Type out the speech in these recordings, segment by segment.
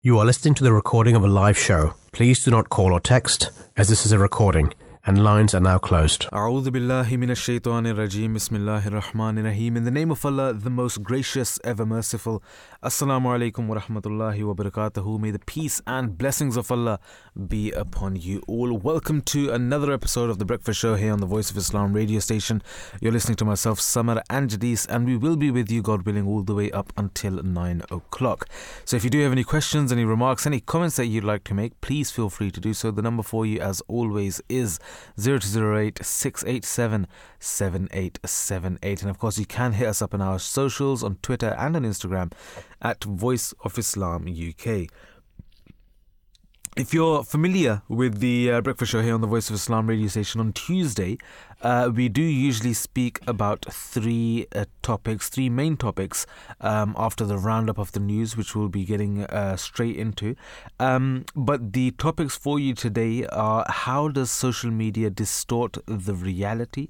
You are listening to the recording of a live show. Please do not call or text, as this is a recording, and lines are now closed. In the name of Allah, the most gracious, ever merciful. Assalamu alaikum wa rahmatullahi wa barakatuhu. May the peace and blessings of Allah be upon you all. Welcome to another episode of The Breakfast Show here on the Voice of Islam radio station. You're listening to myself, Samar and Jadis, and we will be with you, God willing, all the way up until 9 o'clock. So if you do have any questions, any remarks, any comments that you'd like to make, please feel free to do so. The number for you, as always, is 0208 687 7878. And of course, you can hit us up on our socials on Twitter and on Instagram at Voice of Islam UK. If you're familiar with the uh, breakfast show here on the Voice of Islam radio station on Tuesday, uh, we do usually speak about three uh, topics, three main topics um, after the roundup of the news, which we'll be getting uh, straight into. Um, but the topics for you today are how does social media distort the reality?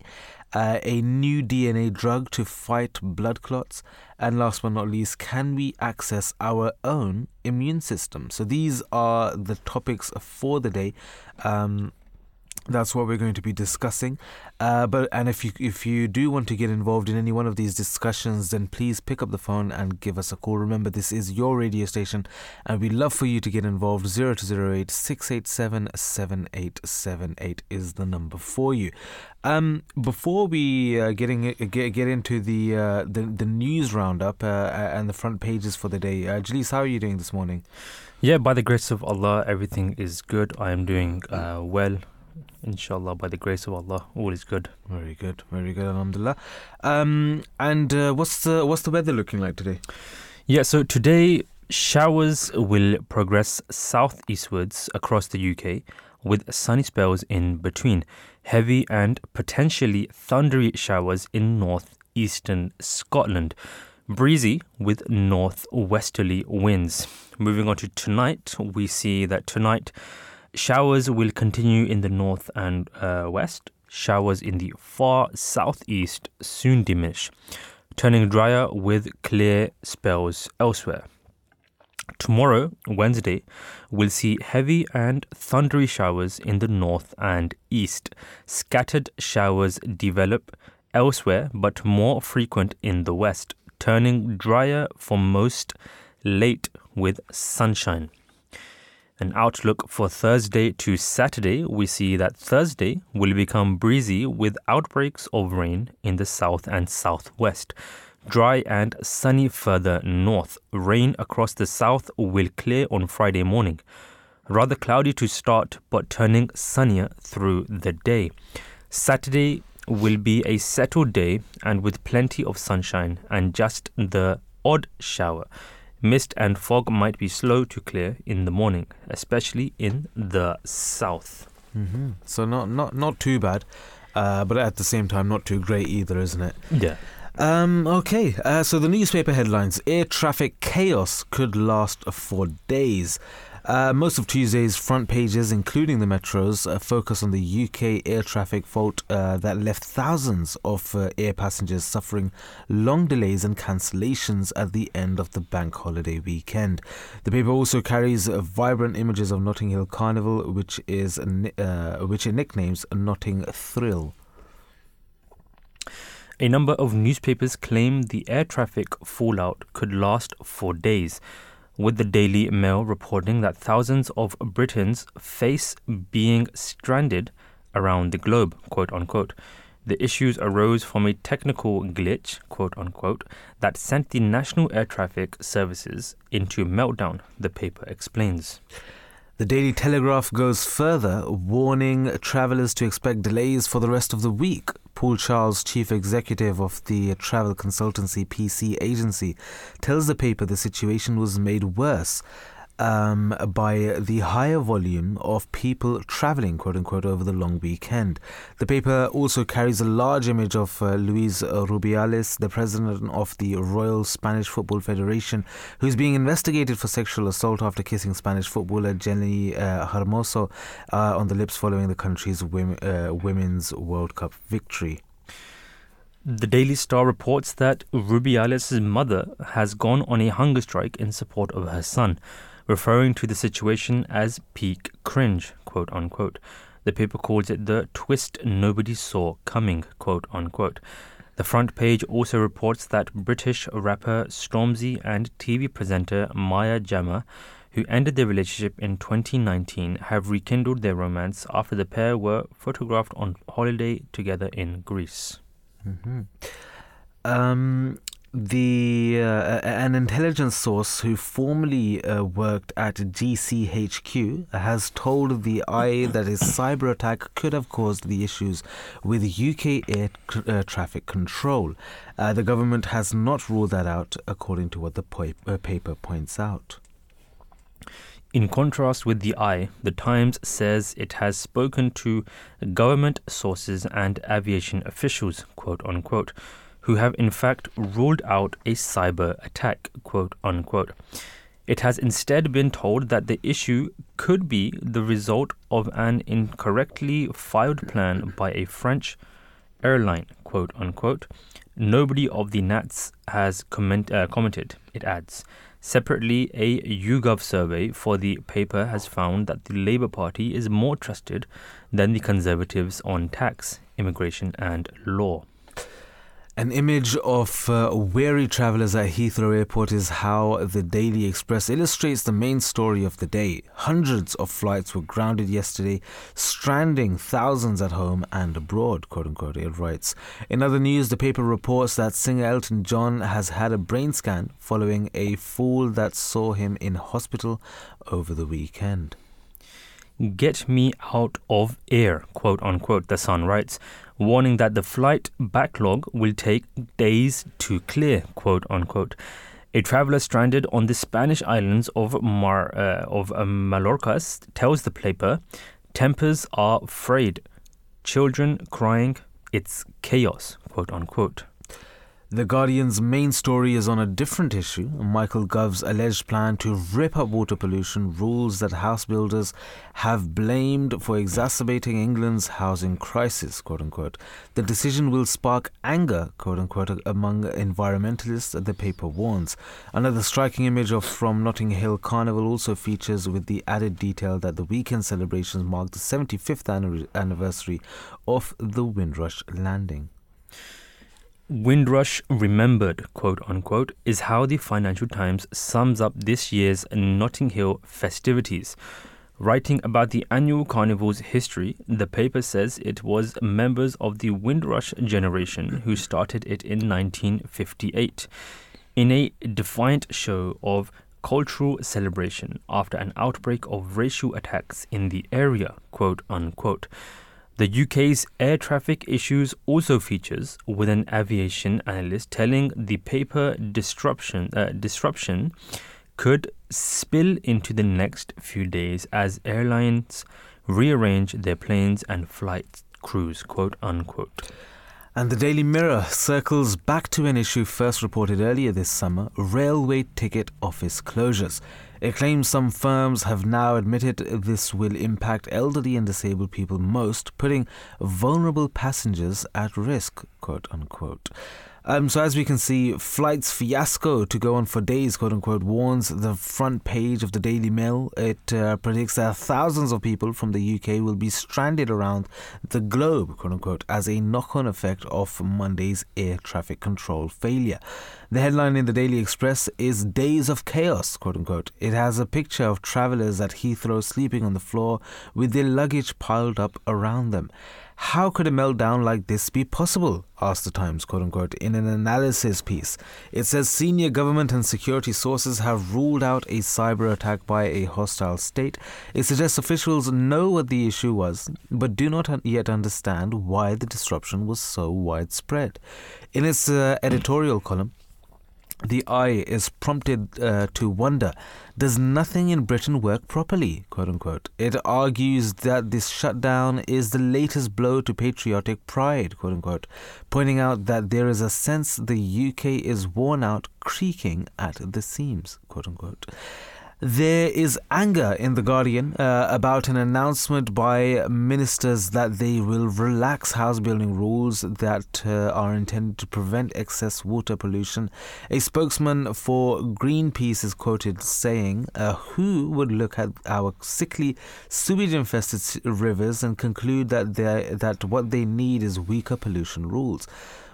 Uh, a new DNA drug to fight blood clots, and last but not least, can we access our own immune system? So these are the topics for the day. Um, that's what we're going to be discussing. Uh, but and if you if you do want to get involved in any one of these discussions, then please pick up the phone and give us a call. Remember, this is your radio station, and we'd love for you to get involved. Zero two zero eight six eight seven seven eight seven eight is the number for you. Um, before we uh, getting get get into the uh, the the news roundup uh, and the front pages for the day, uh, Jalise, how are you doing this morning? Yeah, by the grace of Allah, everything is good. I am doing uh, well. Inshallah, by the grace of Allah, all is good. Very good, very good, Alhamdulillah. Um, and uh, what's the what's the weather looking like today? Yeah, so today showers will progress southeastwards across the UK with sunny spells in between. Heavy and potentially thundery showers in northeastern Scotland. Breezy with northwesterly winds. Moving on to tonight, we see that tonight showers will continue in the north and uh, west. Showers in the far southeast soon diminish, turning drier with clear spells elsewhere. Tomorrow, Wednesday, we'll see heavy and thundery showers in the north and east. Scattered showers develop elsewhere, but more frequent in the west, turning drier for most late with sunshine. An outlook for Thursday to Saturday, we see that Thursday will become breezy with outbreaks of rain in the south and southwest. Dry and sunny further north. Rain across the south will clear on Friday morning. Rather cloudy to start, but turning sunnier through the day. Saturday will be a settled day and with plenty of sunshine and just the odd shower. Mist and fog might be slow to clear in the morning, especially in the south. Mm-hmm. So not not not too bad, uh, but at the same time not too great either, isn't it? Yeah. Um, okay, uh, so the newspaper headlines Air traffic chaos could last for days. Uh, most of Tuesday's front pages, including the metros, uh, focus on the UK air traffic fault uh, that left thousands of uh, air passengers suffering long delays and cancellations at the end of the bank holiday weekend. The paper also carries vibrant images of Notting Hill Carnival, which is uh, which it nicknames Notting Thrill. A number of newspapers claim the air traffic fallout could last for days, with the Daily Mail reporting that thousands of Britons face being stranded around the globe, quote unquote. The issues arose from a technical glitch, quote unquote, that sent the National Air Traffic Services into meltdown, the paper explains. The Daily Telegraph goes further, warning travellers to expect delays for the rest of the week. Paul Charles, chief executive of the travel consultancy PC agency, tells the paper the situation was made worse um, by the higher volume of people traveling, quote unquote, over the long weekend. The paper also carries a large image of uh, Luis Rubiales, the president of the Royal Spanish Football Federation, who's being investigated for sexual assault after kissing Spanish footballer Jenni uh, Hermoso uh, on the lips following the country's women, uh, Women's World Cup victory. The Daily Star reports that Rubiales' mother has gone on a hunger strike in support of her son. Referring to the situation as peak cringe, quote unquote. The paper calls it the twist nobody saw coming, quote unquote. The front page also reports that British rapper Stormzy and TV presenter Maya Jama, who ended their relationship in 2019, have rekindled their romance after the pair were photographed on holiday together in Greece. Mm-hmm. Um, the uh, an intelligence source who formerly uh, worked at GCHQ has told the Eye that a cyber attack could have caused the issues with UK air uh, traffic control. Uh, the government has not ruled that out, according to what the po- uh, paper points out. In contrast with the Eye, the Times says it has spoken to government sources and aviation officials, quote unquote who have in fact ruled out a cyber attack, quote unquote. It has instead been told that the issue could be the result of an incorrectly filed plan by a French airline, quote unquote. Nobody of the NATS has comment, uh, commented, it adds. Separately, a YouGov survey for the paper has found that the Labour Party is more trusted than the Conservatives on tax, immigration, and law. An image of uh, weary travellers at Heathrow Airport is how the Daily Express illustrates the main story of the day. Hundreds of flights were grounded yesterday, stranding thousands at home and abroad, quote unquote, it writes. In other news, the paper reports that singer Elton John has had a brain scan following a fall that saw him in hospital over the weekend. Get me out of air, quote unquote, the Sun writes warning that the flight backlog will take days to clear, quote unquote. A traveler stranded on the Spanish islands of Mar uh, of uh, Mallorca tells the paper, "Tempers are frayed, children crying, it's chaos." Quote unquote. The Guardian's main story is on a different issue. Michael Gove's alleged plan to rip up water pollution rules that house builders have blamed for exacerbating England's housing crisis, quote unquote. The decision will spark anger, quote unquote, among environmentalists, the paper warns. Another striking image of from Notting Hill Carnival also features with the added detail that the weekend celebrations mark the 75th anniversary of the Windrush landing. Windrush Remembered, quote unquote, is how the Financial Times sums up this year's Notting Hill festivities. Writing about the annual carnival's history, the paper says it was members of the Windrush generation who started it in 1958 in a defiant show of cultural celebration after an outbreak of racial attacks in the area, quote unquote. The UK's air traffic issues also features with an aviation analyst telling the paper disruption uh, disruption could spill into the next few days as airlines rearrange their planes and flight crews, quote unquote. And the Daily Mirror circles back to an issue first reported earlier this summer railway ticket office closures. It claims some firms have now admitted this will impact elderly and disabled people most, putting vulnerable passengers at risk, quote unquote. Um, so as we can see, flights fiasco to go on for days, quote unquote, warns the front page of the Daily Mail. It uh, predicts that thousands of people from the UK will be stranded around the globe, quote unquote, as a knock-on effect of Monday's air traffic control failure. The headline in the Daily Express is Days of Chaos, quote unquote. It has a picture of travellers at Heathrow sleeping on the floor with their luggage piled up around them. How could a meltdown like this be possible? asked the Times, quote unquote, in an analysis piece. It says senior government and security sources have ruled out a cyber attack by a hostile state. It suggests officials know what the issue was, but do not yet understand why the disruption was so widespread. In its uh, editorial column, the eye is prompted uh, to wonder does nothing in Britain work properly? Quote unquote. It argues that this shutdown is the latest blow to patriotic pride, quote unquote, pointing out that there is a sense the UK is worn out, creaking at the seams, quote unquote. There is anger in The Guardian uh, about an announcement by ministers that they will relax house building rules that uh, are intended to prevent excess water pollution. A spokesman for Greenpeace is quoted saying, uh, Who would look at our sickly, sewage infested rivers and conclude that, that what they need is weaker pollution rules?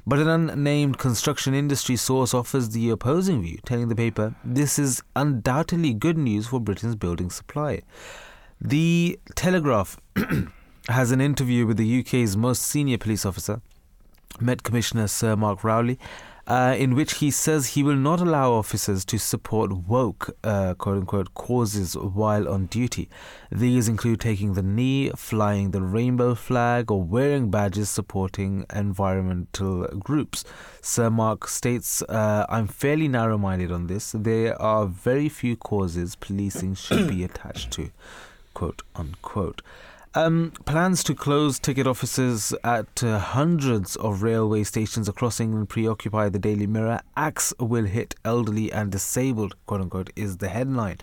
But an unnamed construction industry source offers the opposing view, telling the paper this is undoubtedly good news for Britain's building supply. The Telegraph has an interview with the UK's most senior police officer, Met Commissioner Sir Mark Rowley, uh, in which he says he will not allow officers to support woke, uh, quote unquote, causes while on duty. These include taking the knee, flying the rainbow flag, or wearing badges supporting environmental groups. Sir Mark states, uh, I'm fairly narrow minded on this. There are very few causes policing should be attached to, quote unquote. Um, plans to close ticket offices at uh, hundreds of railway stations across England preoccupy the Daily Mirror. Axe will hit elderly and disabled, quote unquote, is the headline.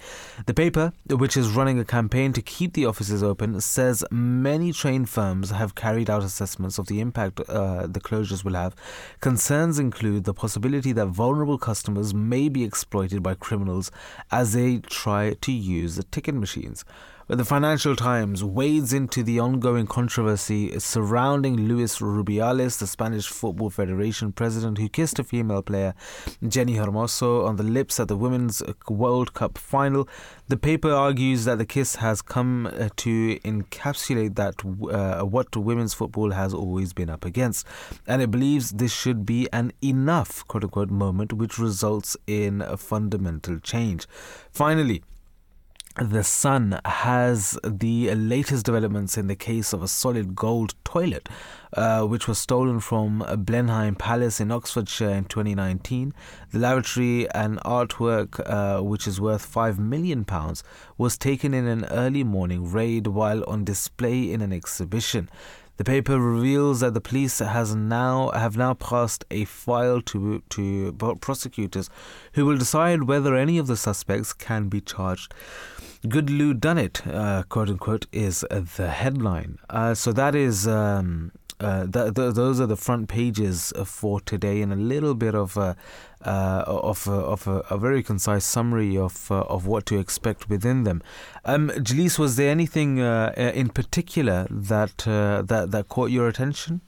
The paper, which is running a campaign to keep the offices open, says many train firms have carried out assessments of the impact uh, the closures will have. Concerns include the possibility that vulnerable customers may be exploited by criminals as they try to use the ticket machines. The Financial Times wades into the ongoing controversy surrounding Luis Rubiales, the Spanish Football Federation president who kissed a female player, Jenni Hermoso, on the lips at the Women's World Cup final. The paper argues that the kiss has come uh, to encapsulate that uh, what women's football has always been up against, and it believes this should be an enough quote unquote moment which results in a fundamental change. Finally, the Sun has the latest developments in the case of a solid gold toilet, uh, which was stolen from Blenheim Palace in Oxfordshire in 2019. The lavatory and artwork, uh, which is worth £5 million, was taken in an early morning raid while on display in an exhibition. The paper reveals that the police has now have now passed a file to to prosecutors, who will decide whether any of the suspects can be charged. Good Lou done it, uh, quote unquote, is the headline. Uh, so that is um, uh, th- th- those are the front pages for today, and a little bit of a, uh, of a, of a, a, very concise summary of uh, of what to expect within them. Um, Jalees, was there anything uh, in particular that uh, that that caught your attention?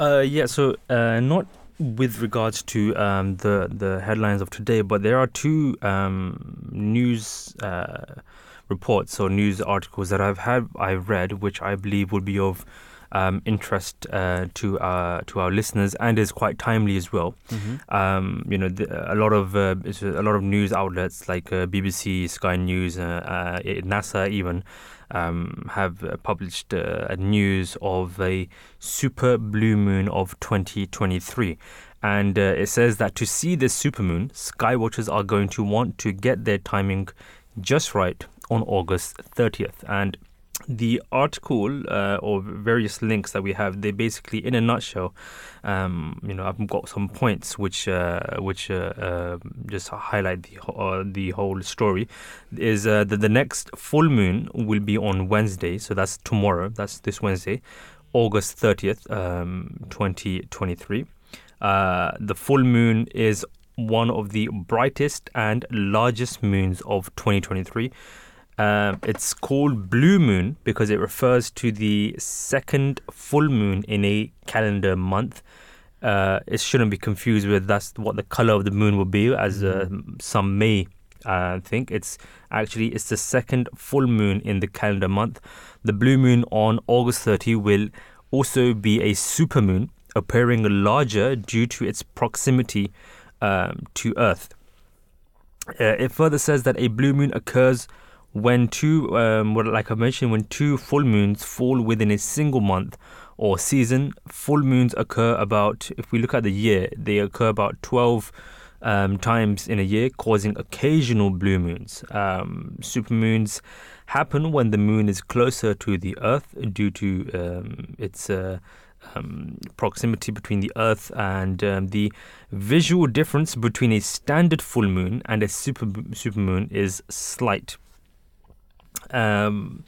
yeah, so not with regards to um, the the headlines of today, but there are two um, news reports or news articles that I've had I've read, which I believe would be of um, interest uh, to our to our listeners and is quite timely as well. Mm-hmm. Um, you know, the, a lot of uh, a lot of news outlets like uh, BBC, Sky News, uh, uh, NASA even. Um, have published uh, news of a super blue moon of 2023. And it says that to see this supermoon, skywatchers are going to want to get their timing just right on August 30th. And the article uh, or various links that we have, they basically, in a nutshell, um, you know, I've got some points which uh, which uh, um, just highlight the uh, the whole story. Is uh, that the next full moon will be on Wednesday, so that's tomorrow. That's this Wednesday, August thirtieth, um, twenty twenty three. Uh, the full moon is one of the brightest and largest moons of 2023 uh, it's called Blue Moon because it refers to the second full moon in a calendar month. Uh, it shouldn't be confused with that's what the color of the moon will be, as uh, mm-hmm. some may uh, think. It's actually it's the second full moon in the calendar month. The blue moon on August 30 will also be a super moon, appearing larger due to its proximity um, to Earth. Uh, it further says that a blue moon occurs when two, um, like I mentioned, when two full moons fall within a single month or season, full moons occur about, if we look at the year, they occur about 12 um, times in a year, causing occasional blue moons. Um, supermoons happen when the moon is closer to the Earth due to um, its uh, um, proximity between the Earth and um, the visual difference between a standard full moon and a super supermoon is slight. Um,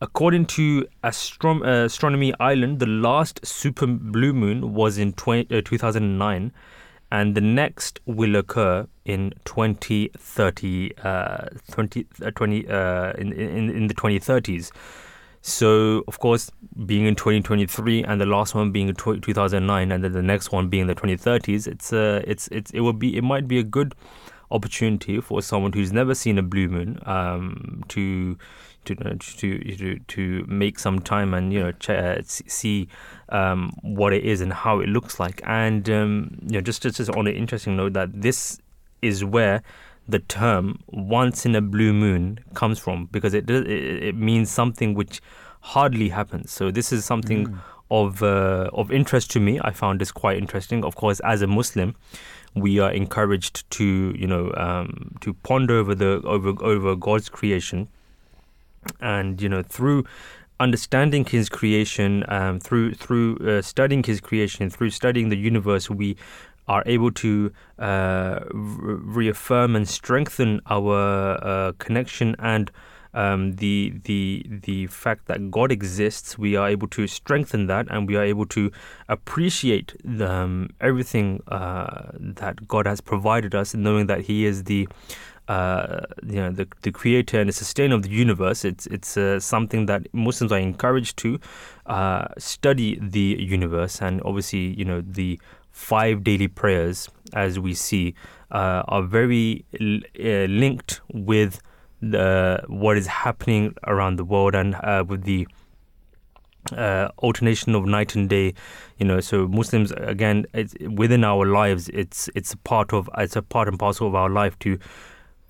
according to uh, Astronomy Ireland, the last super blue moon was in 20, uh, 2009, and the next will occur in 2030, uh, 20, uh, 20 uh, in, in, in the 2030s. So, of course, being in 2023 and the last one being in 2009 and then the next one being the 2030s, it's uh, it's it's it will be it might be a good opportunity for someone who's never seen a blue moon um, to to to to to make some time and you know ch- uh, see um, what it is and how it looks like. And um, you know, just just on an interesting note, that this is where the term once in a blue moon comes from because it it, it means something which hardly happens. So this is something mm. of uh, of interest to me. I found this quite interesting. Of course, as a Muslim, we are encouraged to you know um, to ponder over the over over God's creation, and you know through understanding his creation um, through through uh, studying his creation through studying the universe we are able to uh, re- reaffirm and strengthen our uh, connection and um, the the the fact that God exists, we are able to strengthen that, and we are able to appreciate the, um, everything uh, that God has provided us, knowing that He is the uh, you know the the creator and the sustainer of the universe. It's it's uh, something that Muslims are encouraged to uh, study the universe, and obviously you know the five daily prayers, as we see, uh, are very uh, linked with the what is happening around the world and uh, with the uh, alternation of night and day, you know. So Muslims again, it's within our lives, it's it's a part of it's a part and parcel of our life to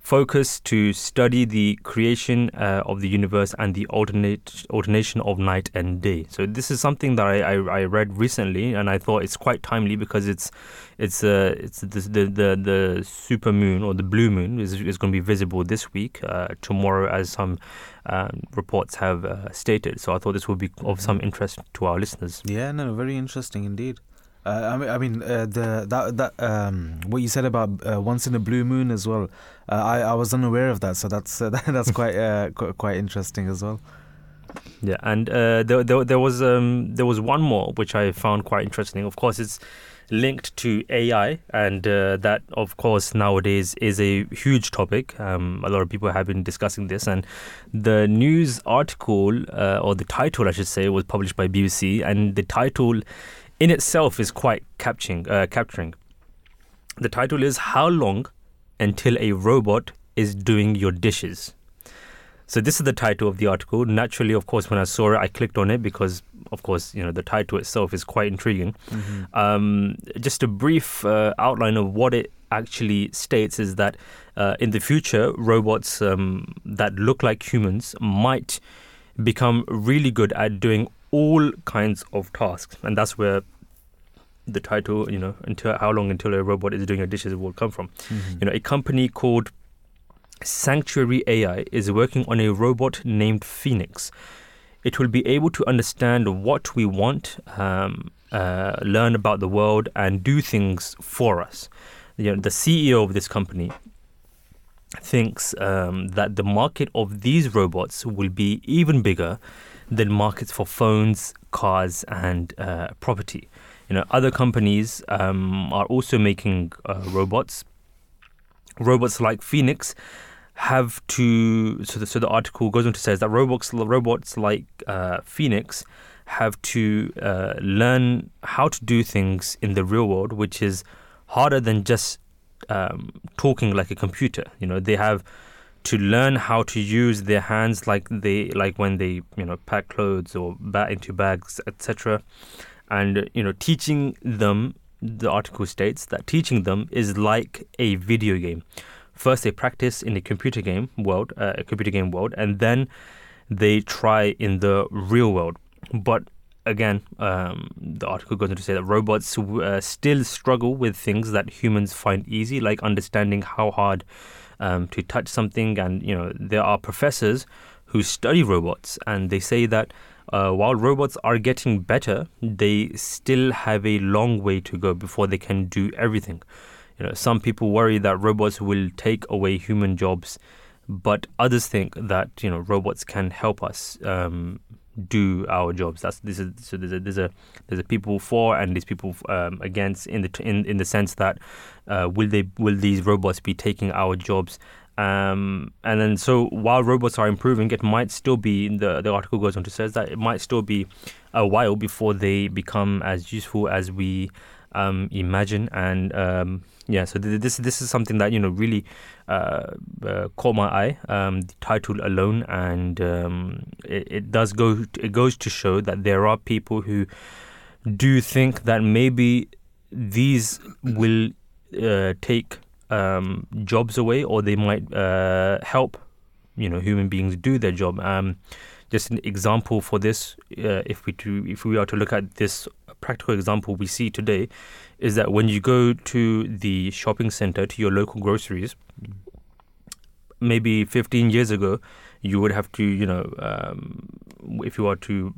focus to study the creation uh, of the universe and the alternate, alternation of night and day. So this is something that I, I, I read recently, and I thought it's quite timely because it's it's uh, it's the, the the the super moon or the blue moon is, is going to be visible this week, uh, tomorrow, as some um, reports have uh, stated. So I thought this would be of some interest to our listeners. Yeah, no, very interesting indeed. Uh, I mean, uh, the that that um, what you said about uh, once in a blue moon as well. Uh, I I was unaware of that, so that's uh, that's quite uh, quite interesting as well. Yeah, and there, there there was um there was one more which I found quite interesting. Of course, it's linked to AI, and that of course nowadays is a huge topic. Um, a lot of people have been discussing this, and the news article or the title, I should say, was published by BBC, and the title in itself is quite capturing. Uh, capturing. The title is How Long Until a Robot is Doing Your Dishes? So this is the title of the article. Naturally, of course, when I saw it, I clicked on it because, of course, you know the title itself is quite intriguing. Mm-hmm. Um, just a brief uh, outline of what it actually states is that uh, in the future, robots um, that look like humans might become really good at doing all kinds of tasks, and that's where the title, you know, until how long until a robot is doing your dishes will come from. Mm-hmm. You know, a company called Sanctuary AI is working on a robot named Phoenix. It will be able to understand what we want, um, uh, learn about the world, and do things for us. You know, the CEO of this company thinks um, that the market of these robots will be even bigger than markets for phones, cars, and uh, property. You know, other companies um, are also making uh, robots. Robots like Phoenix have to. So the, so the article goes on to say that robots robots like uh, Phoenix have to uh, learn how to do things in the real world, which is harder than just um, talking like a computer. You know, they have to learn how to use their hands like they like when they you know pack clothes or bat into bags etc and you know teaching them the article states that teaching them is like a video game. First they practice in a computer game world uh, a computer game world and then they try in the real world. But again um, the article goes on to say that robots uh, still struggle with things that humans find easy like understanding how hard um, to touch something. And you know, there are professors who study robots, and they say that uh, while robots are getting better, they still have a long way to go before they can do everything. You know, some people worry that robots will take away human jobs, but others think that you know robots can help us um, do our jobs. That's this is so there's a there's a there's a people for and there's people um, against in the in in the sense that uh, will they will these robots be taking our jobs? Um, and then so while robots are improving, it might still be the the article goes on to says that it might still be a while before they become as useful as we um, imagine. And um, yeah so th- this this is something that you know really uh, uh, caught my eye um, the title alone. And um, it, it does go it goes to show that there are people who do think that maybe these will uh, take um, jobs away or they might uh, help you know human beings do their job. Um, just an example for this, uh, if we to, if we are to look at this practical example we see today, is that when you go to the shopping center to your local groceries, maybe 15 years ago, you would have to, you know, um, if you are to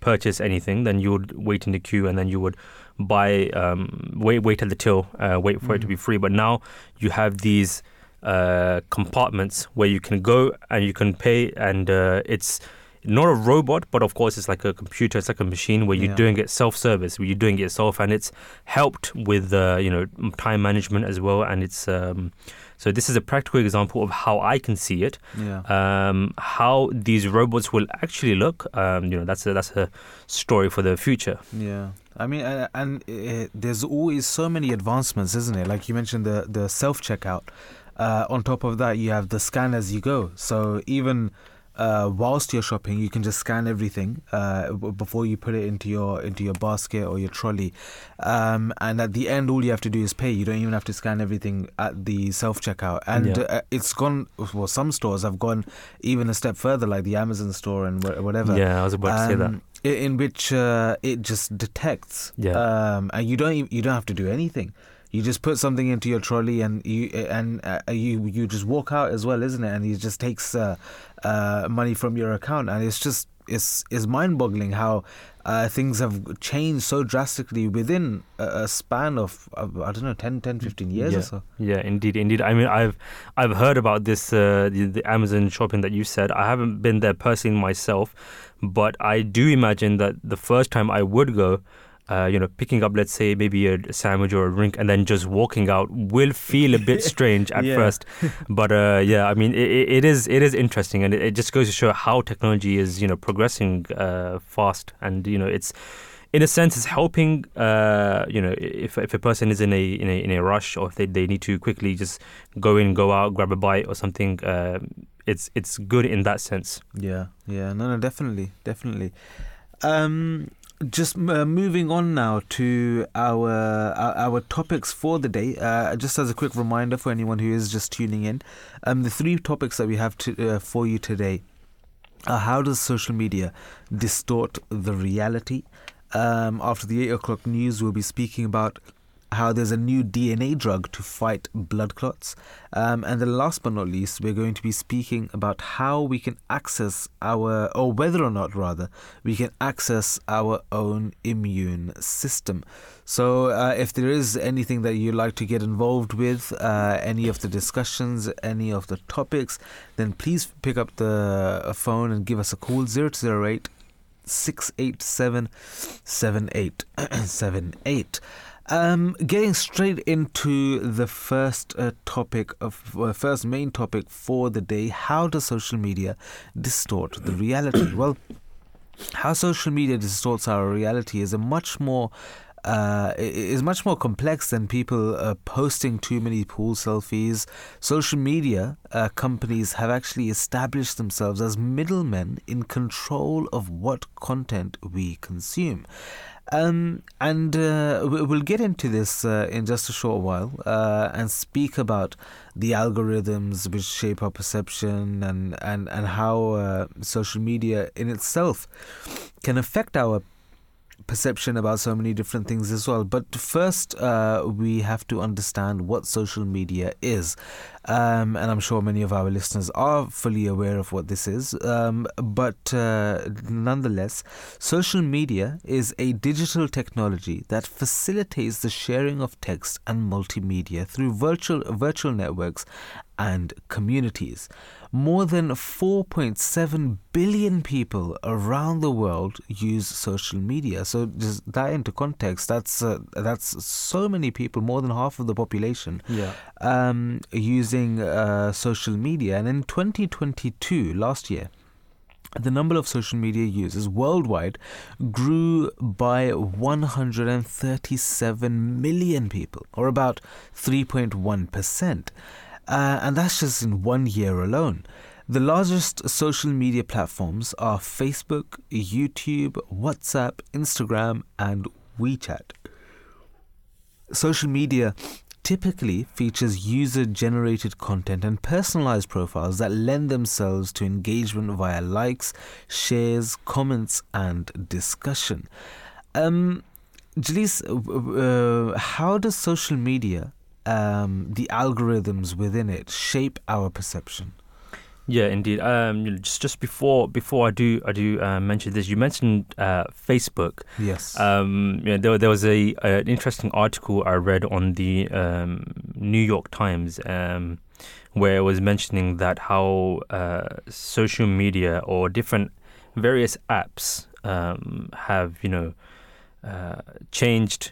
purchase anything, then you would wait in the queue and then you would buy, um, wait, wait at the till, uh, wait for mm-hmm. it to be free. But now you have these uh, compartments where you can go and you can pay, and uh, it's not a robot, but of course it's like a computer, it's like a machine where you're yeah. doing it self-service, where you're doing it yourself, and it's helped with uh, you know time management as well, and it's um, so this is a practical example of how I can see it. Yeah. Um, how these robots will actually look. Um, you know, that's a, that's a story for the future. Yeah. I mean, and, and it, there's always so many advancements, isn't it? Like you mentioned, the the self checkout. Uh, on top of that, you have the scan as you go. So even uh, whilst you're shopping, you can just scan everything uh, before you put it into your into your basket or your trolley. Um, and at the end, all you have to do is pay. You don't even have to scan everything at the self checkout. And yeah. uh, it's gone. Well, some stores have gone even a step further, like the Amazon store and whatever. Yeah, I was about um, to say that. Um, in which uh, it just detects, yeah. um, and you don't you don't have to do anything. You just put something into your trolley and you and uh, you you just walk out as well, isn't it? And it just takes uh, uh, money from your account, and it's just it's it's mind-boggling how uh, things have changed so drastically within a, a span of, of, I don't know 10, 10 15 years yeah. or so. Yeah, indeed, indeed. I mean, I've I've heard about this uh, the, the, Amazon shopping that you said. I haven't been there personally myself, but I do imagine that the first time I would go uh, you know, picking up, let's say, maybe a sandwich or a drink and then just walking out will feel a bit strange at first. But uh, yeah, I mean, it, it is it is interesting, and it, it, just goes to show how technology is, you know, progressing uh, fast, and you know, it's in a sense, it's helping. Uh, you know, if if a person is in a in a in a rush or if they, they need to quickly just go in, go out, grab a bite or something. Uh, it's it's good in that sense. Yeah, yeah, no, no, definitely, definitely. Um, just uh, moving on now to our, our, our topics for the day. Uh, just as a quick reminder for anyone who is just tuning in, um, the three topics that we have to, uh, for you today are how does social media distort the reality? Um, after the eight o'clock news, we'll be speaking about how there's a new DNA drug to fight blood clots. Um, and then, last but not least, we're going to be speaking about how we can access our, or whether or not, rather, we can access our own immune system. So, uh, if there is anything that you'd like to get involved with, uh, any of the discussions, any of the topics, then please pick up the uh, phone and give us a call 0208 687 7878. Um, getting straight into the first uh, topic of uh, first main topic for the day: How does social media distort the reality? well, how social media distorts our reality is a much more uh, is much more complex than people uh, posting too many pool selfies. Social media uh, companies have actually established themselves as middlemen in control of what content we consume. Um, and uh, we'll get into this uh, in just a short while uh, and speak about the algorithms which shape our perception and, and, and how uh, social media in itself can affect our perception about so many different things as well. But first, uh, we have to understand what social media is. Um, and I'm sure many of our listeners are fully aware of what this is. Um, but uh, nonetheless, social media is a digital technology that facilitates the sharing of text and multimedia through virtual virtual networks and communities. More than 4.7 billion people around the world use social media. So just that into context, that's uh, that's so many people, more than half of the population, Yeah. um, using uh, social media. And in 2022, last year, the number of social media users worldwide grew by 137 million people, or about 3.1%. Uh, and that's just in one year alone. The largest social media platforms are Facebook, YouTube, WhatsApp, Instagram, and WeChat. Social media typically features user generated content and personalized profiles that lend themselves to engagement via likes, shares, comments, and discussion. Um, uh, how does social media, um, the algorithms within it, shape our perception? Yeah, indeed. Um, just just before before I do I do uh, mention this, you mentioned uh, Facebook. Yes. Um, you know, there, there was a, a an interesting article I read on the um, New York Times um, where it was mentioning that how uh, social media or different various apps um, have you know uh, changed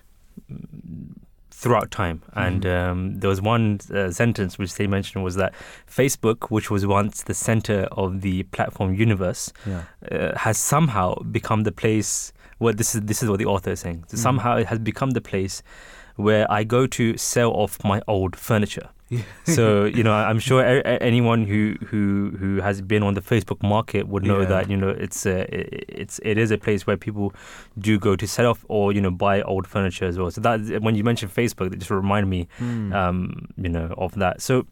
throughout time. And um, there was one uh, sentence which they mentioned was that Facebook, which was once the center of the platform universe, yeah. uh, has somehow become the place where this is this is what the author is saying. So Mm. Somehow it has become the place where I go to sell off my old furniture. So you know, I'm sure anyone who who who has been on the Facebook market would know Yeah. that you know it's a, it's it is a place where people do go to sell off or you know buy old furniture as well. So that when you mentioned Facebook, it just reminded me Mm. um, you know of that. So.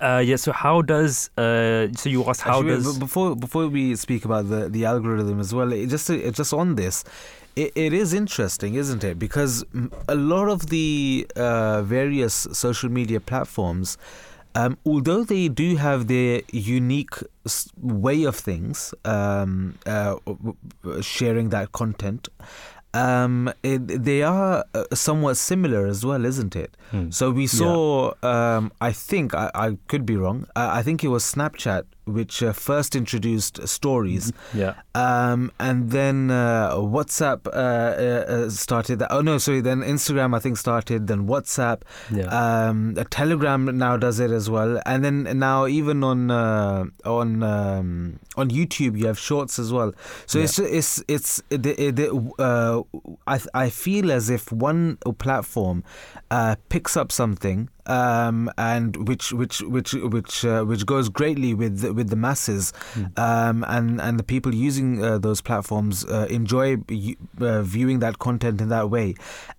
Uh, yeah. So how does uh, so you asked how Actually, does before before we speak about the, the algorithm as well, it just it just on this, it, it is interesting, isn't it? Because a lot of the uh, various social media platforms, um, although they do have their unique way of things, um, uh, sharing that content. Um, it, they are uh, somewhat similar as well, isn't it? Hmm. So we saw, um, I think, I, I could be wrong. Uh, I think it was Snapchat which uh, first introduced stories, yeah um, and then uh, WhatsApp uh, uh, uh, started. That. Oh no, sorry. Then Instagram, I think, started. Then WhatsApp. yeah Um, uh, Telegram now does it as well, and then now even on uh, on um, on YouTube you have Shorts as well. So Yeah. it's it's it's the, the, uh, I I feel as if one platform uh, picks up something um, and which which which which uh, which goes greatly with the, with the masses, um, and and the people using uh, those platforms uh, enjoy uh, viewing that content in that way,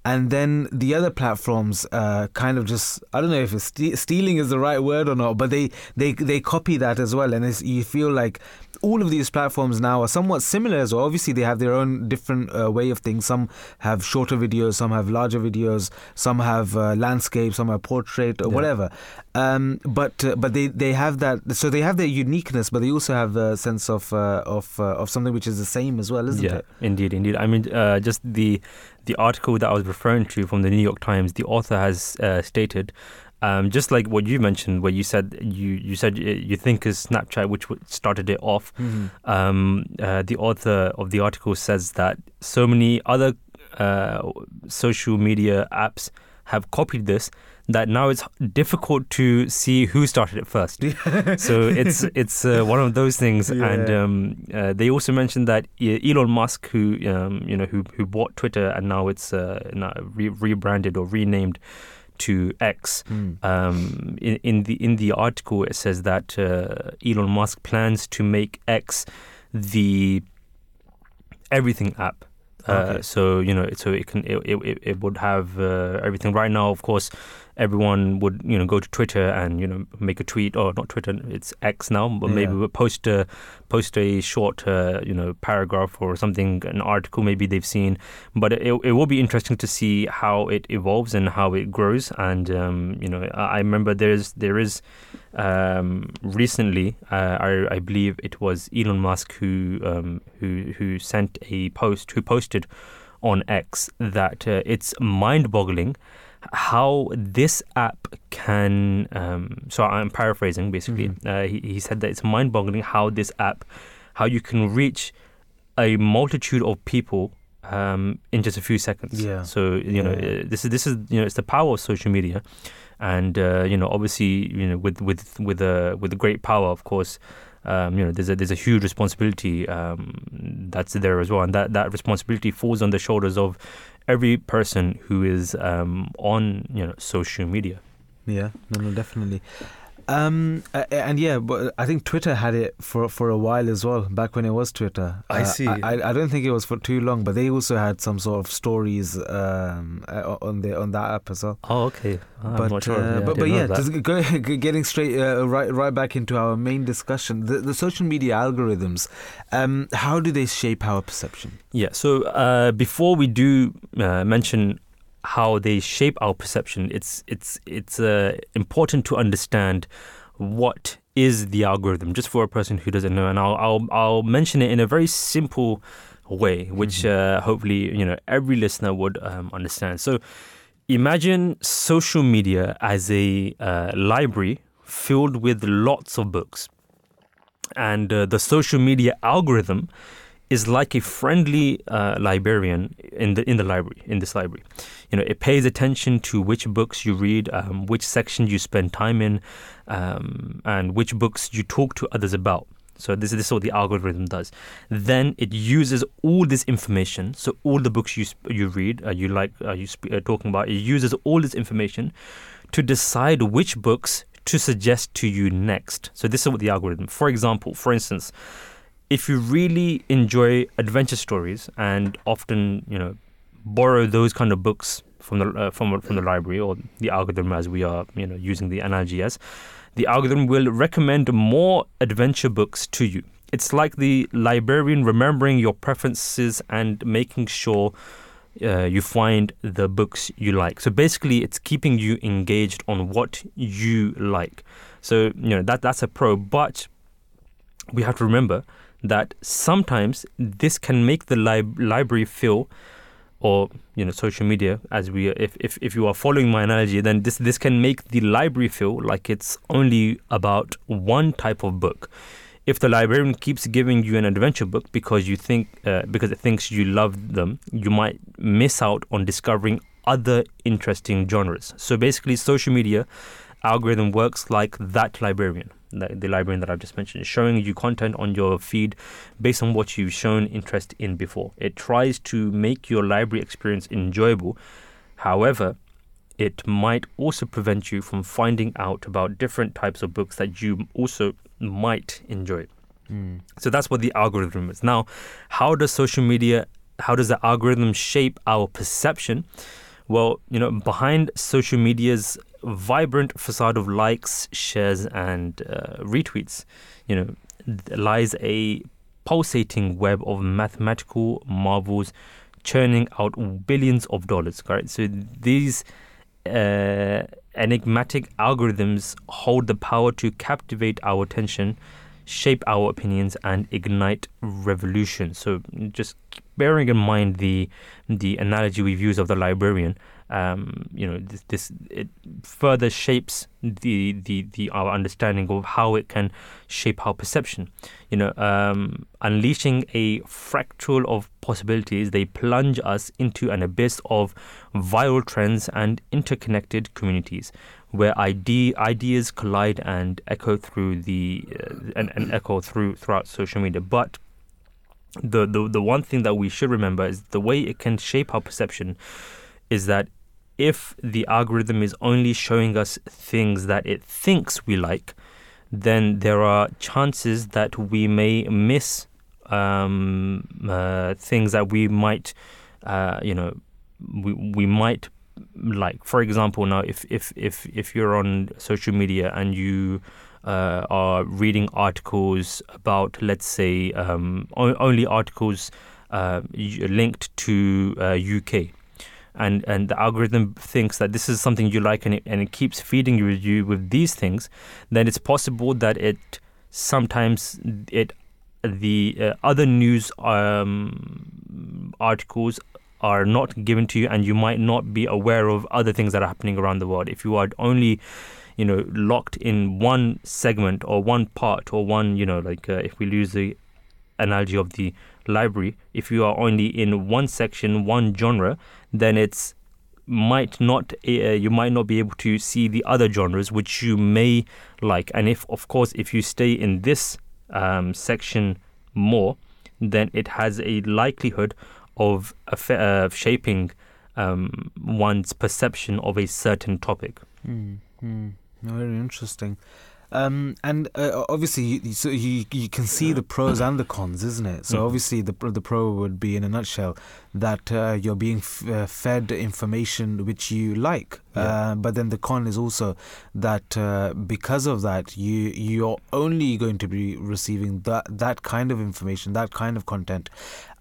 and then the other platforms uh, kind of just I don't know if it's ste- stealing is the right word or not, but they they they copy that as well, and it's, you feel like all of these platforms now are somewhat similar as well. Obviously, they have their own different uh, way of things. Some have shorter videos, some have larger videos, some have uh, landscape, some have portrait or Yeah. whatever. Um, but uh, but they, they have that. So they have their uniqueness, but they also have a sense of uh, of uh, of something which is the same as well, isn't yeah, it? indeed, indeed. I mean, uh, just the the article that I was referring to from the New York Times, the author has uh, stated, um, just like what you mentioned, where you said you you said you think is Snapchat which started it off. Um, uh, the author of the article says that so many other uh, social media apps have copied this that now it's difficult to see who started it first. so it's it's uh, one of those things, and um, uh, they also mentioned that Elon Musk, who um, you know who who bought Twitter and now it's uh, now re- rebranded or renamed to X. Mm. Um, in, in the in the article, it says that uh, Elon Musk plans to make X the everything app. Uh, so you know, so it can it, it, it would have uh, everything. Right now, of course, everyone would you know go to Twitter and you know make a tweet or not Twitter, it's X now, but maybe Yeah. post a post a short uh, you know paragraph or something, an article maybe they've seen. But it it will be interesting to see how it evolves and how it grows. And um, you know, I I remember there's there is um, recently, uh, I, I believe it was Elon Musk who um, who who sent a post who posted on X that uh, it's mind-boggling how this app can. Um, so I'm paraphrasing basically. Mhm. Uh, he, he said that it's mind-boggling how this app, how you can reach a multitude of people um, in just a few seconds. Yeah. So you know, Yeah. uh, this is this is you know, it's the power of social media, and uh, you know, obviously, you know, with with with a with a great power, of course. Um, you know, there's a there's a huge responsibility um, that's there as well, and that, that responsibility falls on the shoulders of every person who is um, on you know social media. Yeah, no, no, definitely. Um, and yeah, but I think Twitter had it for for a while as well. Back when it was Twitter, I Uh, see. I, I don't think it was for too long, but they also had some sort of stories um, uh, on the on that app as well. Oh, okay. I'm but sure. uh, Yeah, but, but yeah, just go, getting straight uh, right right back into our main discussion. The, the social media algorithms, um, how do they shape our perception? Yeah. So uh, before we do uh, mention how they shape our perception, it's it's it's uh, important to understand what is the algorithm, just for a person who doesn't know. And I'll I'll, I'll mention it in a very simple way, which uh, hopefully you know every listener would um, understand. So imagine social media as a uh, library filled with lots of books and uh, the social media algorithm is like a friendly uh, librarian in the in the library in this library. You know, it pays attention to which books you read, um, which section you spend time in, um, and which books you talk to others about. So this, this is what the algorithm does. Then it uses all this information. So all the books you you read, uh, you like, uh, you sp- uh, talking about, it uses all this information to decide which books to suggest to you next. So this is what the algorithm. For example, for instance, if you really enjoy adventure stories and often, you know, borrow those kind of books from the uh, from from the library or the algorithm as we are, you know, using the analogy as, the algorithm will recommend more adventure books to you. It's like the librarian remembering your preferences and making sure uh, you find the books you like. So basically, it's keeping you engaged on what you like. So you know that that's a pro, but we have to remember that sometimes this can make the lib- library feel or you know social media as we if, if if you are following my analogy then this this can make the library feel like it's only about one type of book. If the librarian keeps giving you an adventure book because you think uh, because it thinks you love them you might miss out on discovering other interesting genres. So basically social media algorithm works like that librarian the, the librarian that I've just mentioned, showing you content on your feed based on what you've shown interest in before. It tries to make your library experience enjoyable. However, it might also prevent you from finding out about different types of books that you also might enjoy. Hmm. So that's what the algorithm is. Now, how does social media, how does the algorithm shape our perception? Well, you know, behind social media's vibrant facade of likes, shares, and uh, retweets, you know, lies a pulsating web of mathematical marvels churning out billions of dollars. Correct. So these uh, enigmatic algorithms hold the power to captivate our attention, shape our opinions, and ignite revolution. So just bearing in mind the the analogy we've used of the librarian, um, you know, this, this it further shapes the, the the our understanding of how it can shape our perception. You know, um, unleashing a fractal of possibilities, they plunge us into an abyss of viral trends and interconnected communities where ide- ideas collide and echo through the uh, and, and echo through throughout social media. But the, the the one thing that we should remember is the way it can shape our perception is that if the algorithm is only showing us things that it thinks we like, then there are chances that we may miss um, uh, things that we might, uh, you know, we, we might like. For example now if if if if you're on social media and you uh, are reading articles about let's say um, only articles uh, linked to uh, UK and and the algorithm thinks that this is something you like and it, and it keeps feeding you, you with these things then it's possible that it sometimes it the uh, other news um, articles are not given to you and you might not be aware of other things that are happening around the world. If you are only you know locked in one segment or one part or one you know like uh, if we use the analogy of the library if you are only in one section one genre then it's might not uh, you might not be able to see the other genres which you may like and if of course if you stay in this um, section more then it has a likelihood of uh, shaping um, one's perception of a certain topic. Mm-hmm. Very interesting. Um, and uh, obviously, you, so you you can see the pros and the cons, isn't it? So mm-hmm. obviously, the the pro would be, in a nutshell, that uh, you're being f- uh, fed information which you like. Yeah. Uh, but then the con is also that uh, because of that, you you're only going to be receiving that that kind of information, that kind of content,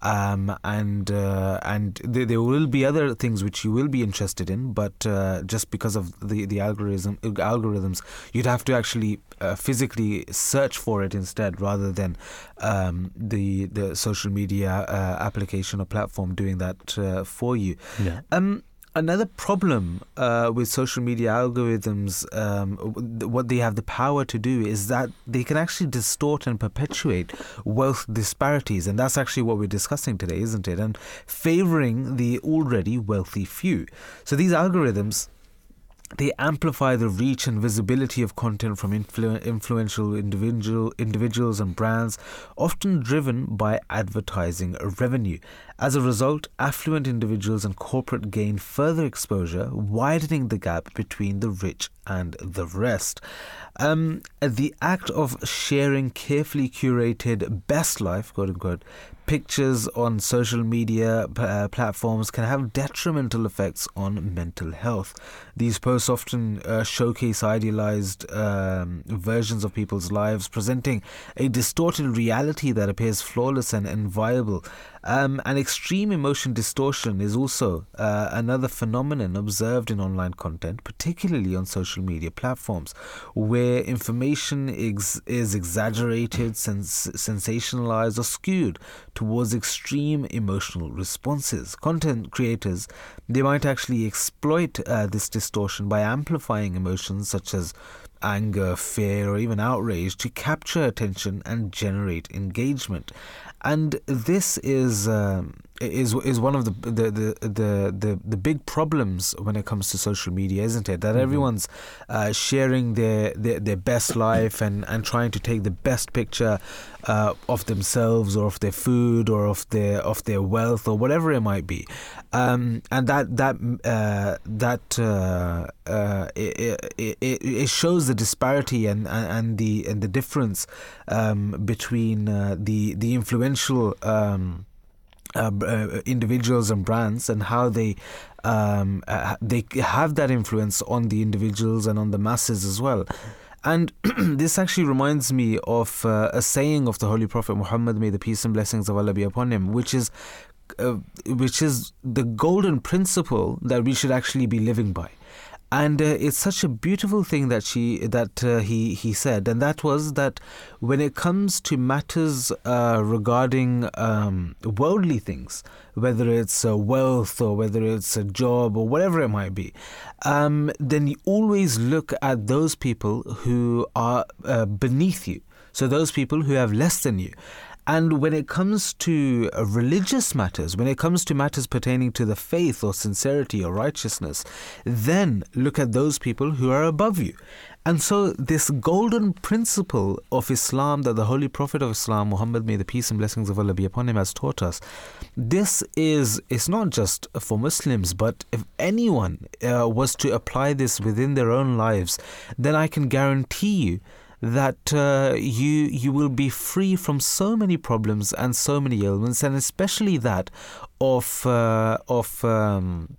um, and uh, and th- there will be other things which you will be interested in. But uh, just because of the the algorithm algorithms, you'd have to actually uh, physically search for it instead, rather than um, the the social media application or platform doing that uh, for you. Yeah. Um, another problem uh, with social media algorithms, um, what they have the power to do is that they can actually distort and perpetuate wealth disparities. And that's actually what we're discussing today, isn't it? And favoring the already wealthy few. So these algorithms they amplify the reach and visibility of content from influ- influential individual individuals and brands, often driven by advertising revenue. As a result, affluent individuals and corporate gain further exposure, widening the gap between the rich and the rest. Um, the act of sharing carefully curated best life, quote unquote, pictures on social media uh, platforms can have detrimental effects on mental health. These posts often uh, showcase idealized um, versions of people's lives, presenting a distorted reality that appears flawless and inviolable. Um, extreme emotion distortion is also uh, another phenomenon observed in online content, particularly on social media platforms, where information ex- is exaggerated, sens- sensationalized, or skewed towards extreme emotional responses. Content creators they might actually exploit uh, this distortion by amplifying emotions such as anger, fear, or even outrage to capture attention and generate engagement and this is um, is is one of the the, the the the the big problems when it comes to social media, isn't it? That mm-hmm. everyone's uh, sharing their, their their best life and and trying to take the best picture uh, of themselves or of their food or of their of their wealth or whatever it might be, um, and that that uh, that uh, uh, it, it, it, shows the disparity and and the and the difference um, between uh, the the influential. Um, uh, uh, individuals and brands and how they um, uh, they have that influence on the individuals and on the masses as well. And this actually reminds me of uh, a saying of the Holy Prophet Muhammad, may the peace and blessings of Allah be upon him, which is uh, which is the golden principle that we should actually be living by and uh, it's such a beautiful thing that she that uh, he he said. And that was that when it comes to matters uh, regarding um, worldly things whether it's wealth or whether it's a job or whatever it might be um, then you always look at those people who are uh, beneath you. So those people who have less than you and when it comes to uh, religious matters, when it comes to matters pertaining to the faith or sincerity or righteousness, then look at those people who are above you. And so, this golden principle of Islam that the Holy Prophet of Islam, Muhammad, may the peace and blessings of Allah be upon him, has taught us, this is it's not just for Muslims, but if anyone uh, was to apply this within their own lives, then I can guarantee you that uh, you you will be free from so many problems and so many ailments, and especially that of uh, of um,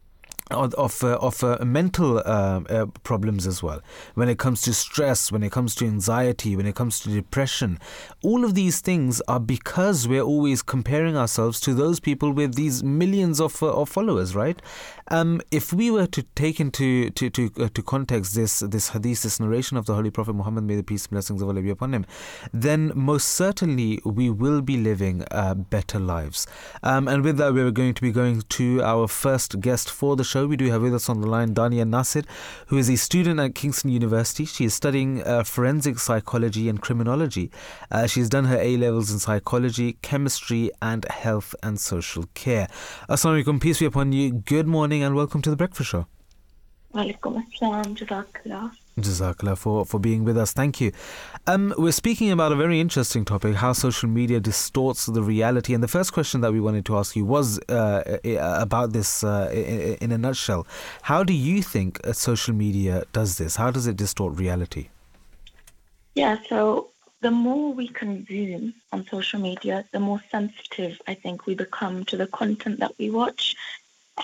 of uh, of uh, mental uh, uh, problems as well. When it comes to stress, when it comes to anxiety, when it comes to depression, all of these things are because we're always comparing ourselves to those people with these millions of, uh, of followers, right? Um, if we were to take into to to, uh, to context this this hadith, this narration of the Holy Prophet Muhammad, may the peace and blessings of Allah be upon him, then most certainly we will be living uh, better lives. Um, and with that, we're going to be going to our first guest for the show. We do have with us on the line Dania Nasir, who is a student at Kingston University. She is studying uh, forensic psychology and criminology. Uh, she's done her A levels in psychology, chemistry, and health and social care. Assalamu alaikum, peace be upon you. Good morning and welcome to the Breakfast Show. Assalam, jazakallah. For, for being with us. Thank you. Um, we're speaking about a very interesting topic how social media distorts the reality. And the first question that we wanted to ask you was uh, about this uh, in a nutshell. How do you think uh, social media does this? How does it distort reality? Yeah, so the more we consume on social media, the more sensitive I think we become to the content that we watch.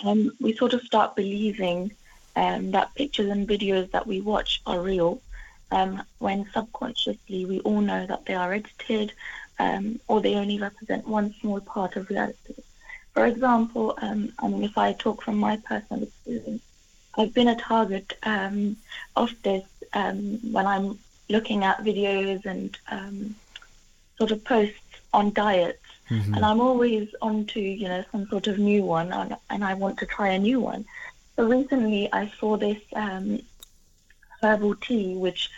Um, we sort of start believing um, that pictures and videos that we watch are real, um, when subconsciously we all know that they are edited um, or they only represent one small part of reality. For example, um, I mean, if I talk from my personal experience, I've been a target um, of this um, when I'm looking at videos and sort of posts on diets. Mm-hmm. And I'm always onto, you know, some sort of new one, and, and I want to try a new one. So recently I saw this um, herbal tea, which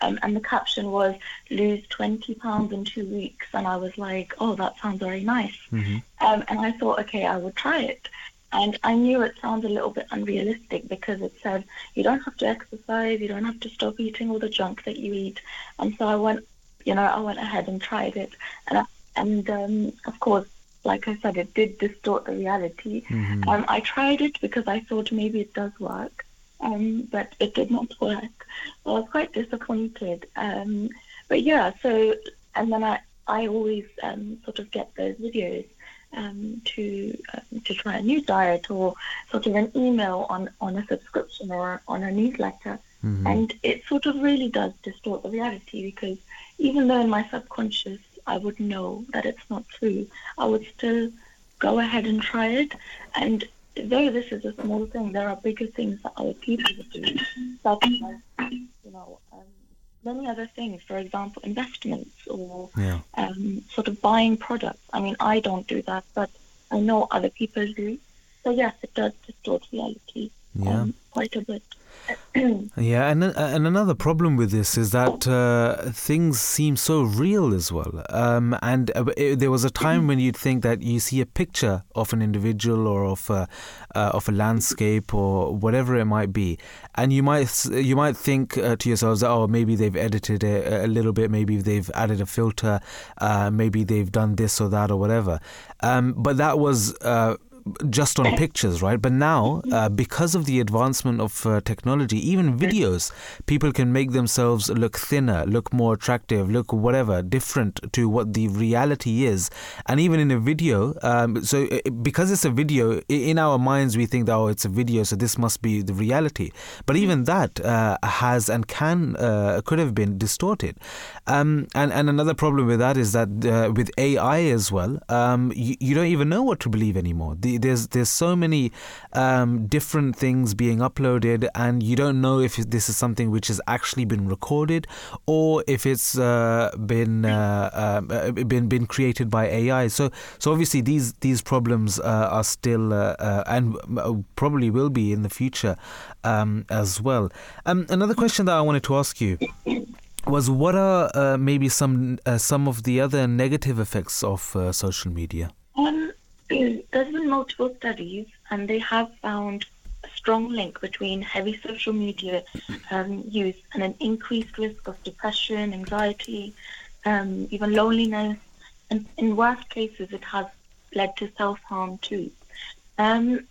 um, and the caption was lose 20 pounds in two weeks. And I was like, oh, that sounds very nice. Mm-hmm. Um, and I thought, okay, I would try it. And I knew it sounded a little bit unrealistic because it said you don't have to exercise, you don't have to stop eating all the junk that you eat. And so I went, you know, I went ahead and tried it. And I, and um, of course, like I said, it did distort the reality. Mm-hmm. Um, I tried it because I thought maybe it does work, um, but it did not work. I was quite disappointed. Um, but yeah, so and then I I always um, sort of get those videos um, to um, to try a new diet or sort of an email on on a subscription or on a newsletter. Mm-hmm. And it sort of really does distort the reality because even though in my subconscious I would know that it's not true, I would still go ahead and try it. And though this is a small thing, there are bigger things that other people would do, such as, you know, um, many other things. For example, investments or yeah. um, sort of buying products. I mean, I don't do that, but I know other people do. So yes, it does distort reality yeah. um, quite a bit. yeah, and and another problem with this is that uh, things seem so real as well. Um, and uh, it, there was a time when you'd think that you see a picture of an individual or of a, uh, of a landscape or whatever it might be, and you might you might think uh, to yourselves, oh, maybe they've edited it a little bit, maybe they've added a filter, uh, maybe they've done this or that or whatever. Um, but that was uh, just on pictures, right? But now, uh, because of the advancement of uh, technology, even videos, people can make themselves look thinner, look more attractive, look whatever, different to what the reality is. And even in a video, um, so uh, because it's a video, in our minds we think that oh, it's a video, so this must be the reality. But even that uh, has and can uh, could have been distorted. Um, and and another problem with that is that uh, with AI as well, um, you, you don't even know what to believe anymore. The there's there's so many um, different things being uploaded, and you don't know if this is something which has actually been recorded or if it's uh, been uh, uh, been been created by AI. So so obviously these these problems uh, are still uh, uh, and probably will be in the future um, as well. Um, another question that I wanted to ask you was what are uh, maybe some uh, some of the other negative effects of uh, social media? Um, there's been multiple studies, and they have found a strong link between heavy social media um, use and an increased risk of depression, anxiety, um, even loneliness, and in worst cases, it has led to self harm too. Um,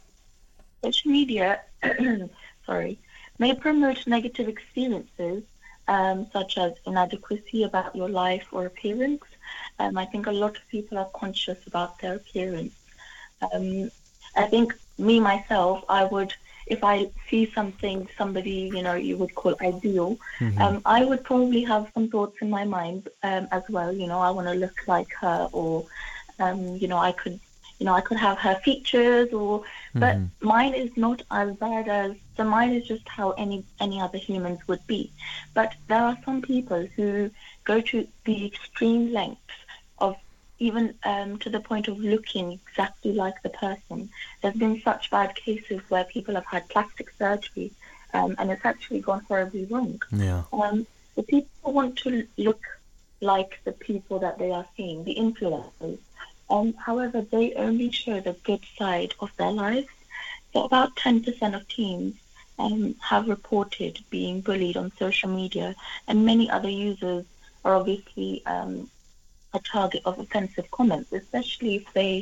social media, sorry, may promote negative experiences um, such as inadequacy about your life or appearance. Um, I think a lot of people are conscious about their appearance um, I think me myself, I would, if I see something somebody you know you would call ideal, Mhm. um, I would probably have some thoughts in my mind um, as well. You know, I want to look like her, or um, you know, I could, you know, I could have her features, or but Mhm. mine is not as bad as so mine is just how any any other humans would be. But there are some people who go to the extreme lengths even um, to the point of looking exactly like the person. There's been such bad cases where people have had plastic surgery, um, and it's actually gone horribly wrong. Yeah. Um, the people want to look like the people that they are seeing, the influencers. Um, however, they only show the good side of their lives. So about 10% of teens um, have reported being bullied on social media, and many other users are obviously um, a target of offensive comments, especially if they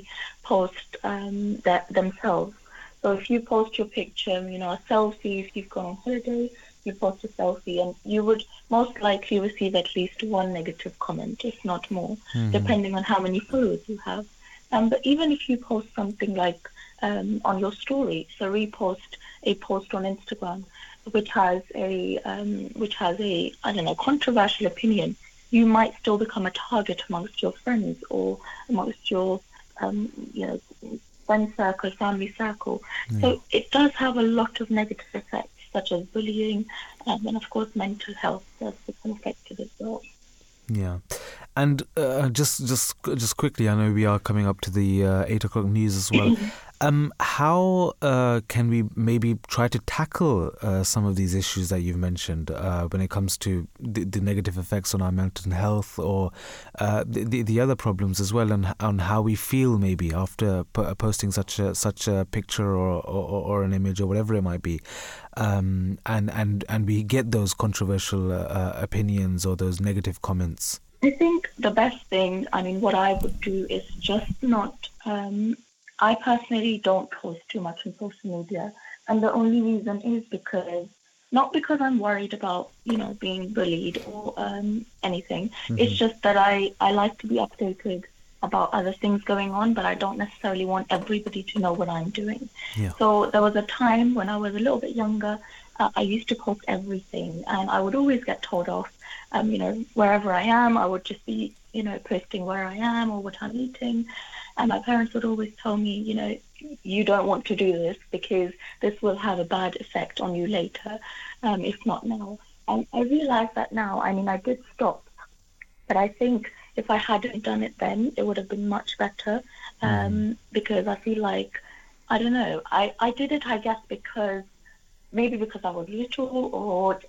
post um, that themselves. So if you post your picture, you know, a selfie, if you've gone on holiday, you post a selfie, and you would most likely receive at least one negative comment, if not more, depending on how many followers you have. Um, but even if you post something like um, on your story, so repost a post on Instagram, which has a um, which has a I don't know controversial opinion, you might still become a target amongst your friends or amongst your um, you know friend circle, family circle. So it does have a lot of negative effects, such as bullying, um, and of course mental health does become affected as well. Yeah, and uh, just just just quickly, I know we are coming up to the uh, eight o'clock news as well. Um, how uh, can we maybe try to tackle uh, some of these issues that you've mentioned uh, when it comes to the, the negative effects on our mental health or uh, the, the the other problems as well, and on how we feel maybe after po- posting such a such a picture or, or or an image or whatever it might be, um, and and and we get those controversial opinions or those negative comments. I think the best thing, I mean, what I would do is just not. Um, I personally don't post too much on social media, and the only reason is because not because I'm worried about you know being bullied or um, anything. It's just that I I like to be updated about other things going on, but I don't necessarily want everybody to know what I'm doing. Yeah. So there was a time when I was a little bit younger. Uh, I used to post everything, and I would always get told off. Um, you know, wherever I am, I would just be, you know, posting where I am or what I'm eating. And my parents would always tell me, you know, you don't want to do this because this will have a bad effect on you later, um, if not now. And I realize that now. I mean, I did stop, but I think if I hadn't done it then, it would have been much better um, because I feel like, I don't know, I, I did it, I guess, because maybe because I was little or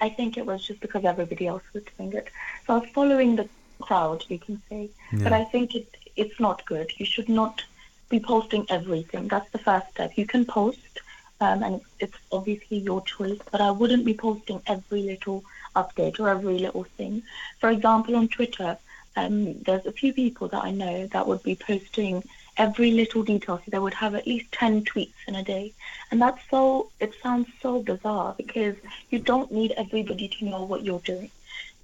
I think it was just because everybody else was doing it. So I was following the crowd, you can say. But I think it, it's not good. You should not be posting everything. That's the first step. You can post, um, and it's obviously your choice, but I wouldn't be posting every little update or every little thing. For example, on Twitter, um, there's a few people that I know that would be posting every little detail. So they would have at least 10 tweets in a day. And that's so, it sounds so bizarre because you don't need everybody to know what you're doing.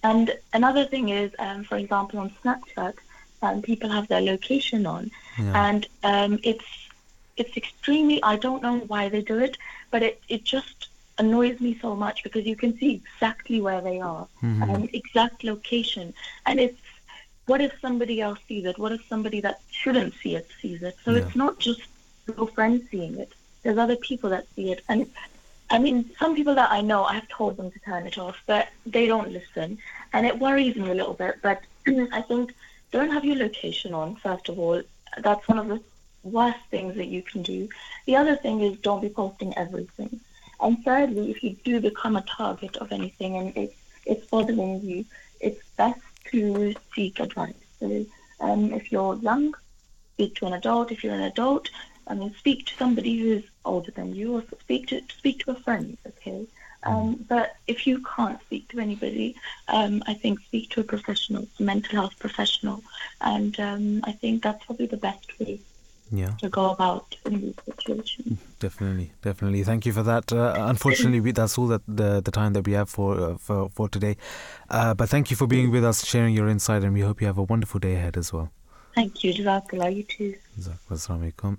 And another thing is, um, for example, on Snapchat, um, people have their location on, Yeah. and um, it's it's extremely. I don't know why they do it, but it it just annoys me so much because you can see exactly where they are, um, exact location, and it's. What if somebody else sees it? What if somebody that shouldn't see it sees it? So Yeah. it's not just your friends seeing it. There's other people that see it, and I mean, some people that I know, I've told them to turn it off, but they don't listen, and it worries me a little bit. But I think don't have your location on. First of all, that's one of the worst things that you can do. The other thing is don't be posting everything. And thirdly, if you do become a target of anything and it's it's bothering you, it's best to seek advice. So um, if you're young, speak to an adult. If you're an adult, I mean, speak to somebody who's older than you, or speak to speak to a friend. Okay. Um, but if you can't speak to anybody, um, I think speak to a professional, a mental health professional, and um, I think that's probably the best way Yeah. to go about in these situations. Definitely, definitely. Thank you for that. Uh, unfortunately, we, that's all that the the time that we have for uh, for for today. Uh, but thank you for being with us, sharing your insight, and we hope you have a wonderful day ahead as well. Thank you, Jazakallah. You too. Assalamu alaikum.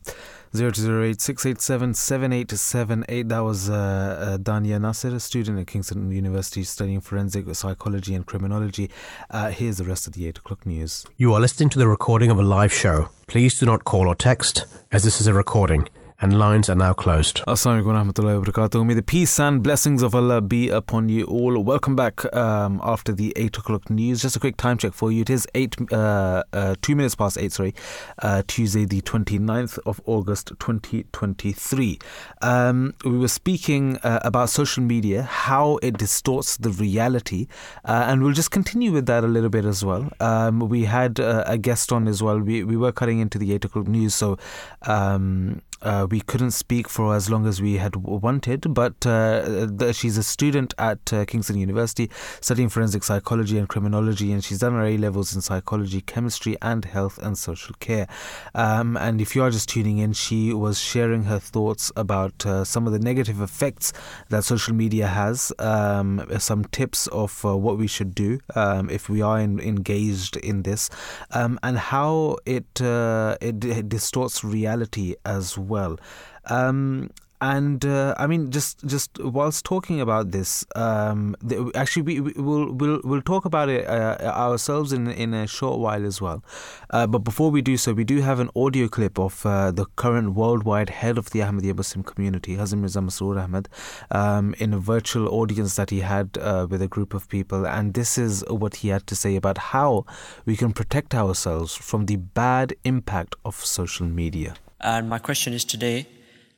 0208 687 7878. That was uh, uh, Dania Nasir, a student at Kingston University studying forensic psychology and criminology. Uh, here's the rest of the 8 o'clock news. You are listening to the recording of a live show. Please do not call or text, as this is a recording and lines are now closed. Assalamu wabarakatuh. May the peace and blessings of Allah be upon you all. Welcome back um, after the 8 o'clock news. Just a quick time check for you. It is 8, uh, uh, 2 minutes past 8, sorry, uh, Tuesday, the 29th of August 2023. Um, we were speaking uh, about social media, how it distorts the reality, uh, and we'll just continue with that a little bit as well. Um, we had uh, a guest on as well. We, we were cutting into the 8 o'clock news, so um, uh, we couldn't speak for as long as we had wanted, but uh, she's a student at uh, Kingston University studying forensic psychology and criminology, and she's done her A levels in psychology, chemistry, and health and social care. Um, and if you are just tuning in, she was sharing her thoughts about uh, some of the negative effects that social media has, um, some tips of uh, what we should do um, if we are in, engaged in this, um, and how it, uh, it, it distorts reality as well. Um, and uh, I mean, just just whilst talking about this, um, the, actually, we, we will we'll, we'll talk about it uh, ourselves in in a short while as well. Uh, but before we do so, we do have an audio clip of uh, the current worldwide head of the Ahmadiyya Muslim community, Hazrat Mirza Masroor Ahmad, um, in a virtual audience that he had uh, with a group of people, and this is what he had to say about how we can protect ourselves from the bad impact of social media. And my question is today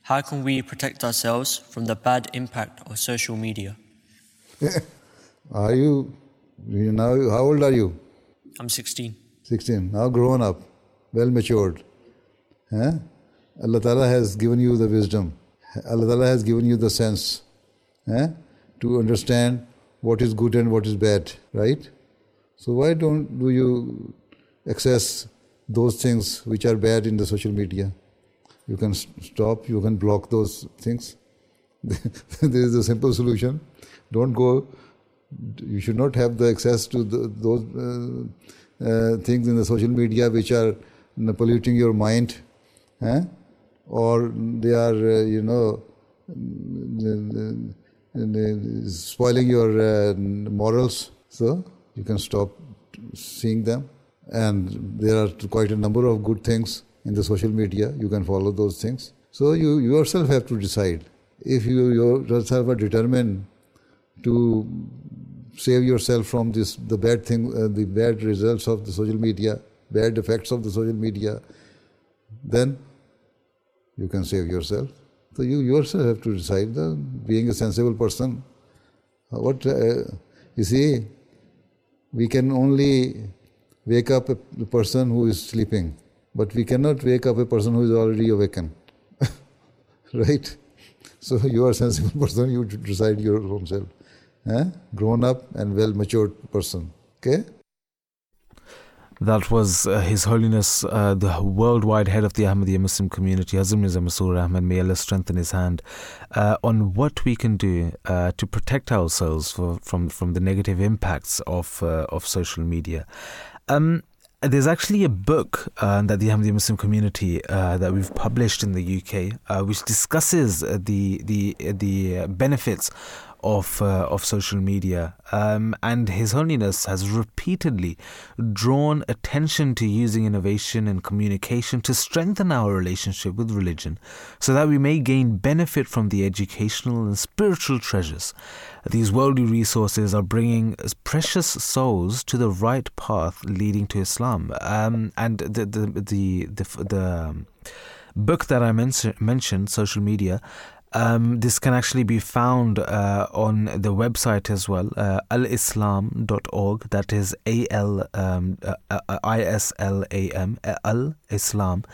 how can we protect ourselves from the bad impact of social media? are you, you know, how old are you? I'm 16. 16, now grown up, well matured. Huh? Allah Ta'ala has given you the wisdom. Allah Ta'ala has given you the sense eh, to understand what is good and what is bad, right? So why don't do you access those things which are bad in the social media? You can stop, you can block those things. there is a simple solution. Don't go, you should not have the access to the, those uh, uh, things in the social media which are polluting your mind, eh? or they are, uh, you know, spoiling your uh, morals. So you can stop seeing them. And there are quite a number of good things in the social media, you can follow those things. So you yourself have to decide. If you yourself are determined to save yourself from this, the bad thing, uh, the bad results of the social media, bad effects of the social media, then you can save yourself. So you yourself have to decide. The, being a sensible person, uh, what uh, you see, we can only wake up a person who is sleeping. But we cannot wake up a person who is already awakened. right? So you are a sensible person, you decide your own self. Eh? Grown up and well matured person. Okay? That was uh, His Holiness, uh, the worldwide head of the Ahmadiyya Muslim community, Hazrat Mirza Masroor Ahmad. May Allah strengthen his hand uh, on what we can do uh, to protect ourselves for, from from the negative impacts of uh, of social media. Um, there's actually a book uh, that the Ahmadiyya Muslim community uh, that we've published in the UK, uh, which discusses the the the benefits of uh, of social media, um, and His Holiness has repeatedly drawn attention to using innovation and communication to strengthen our relationship with religion, so that we may gain benefit from the educational and spiritual treasures. These worldly resources are bringing precious souls to the right path leading to Islam, um, and the the the the, the um, book that I mentioned, social media, um, this can actually be found uh, on the website as well, uh, alislam.org. That is A L um, uh, uh I S L A M, alislam.org.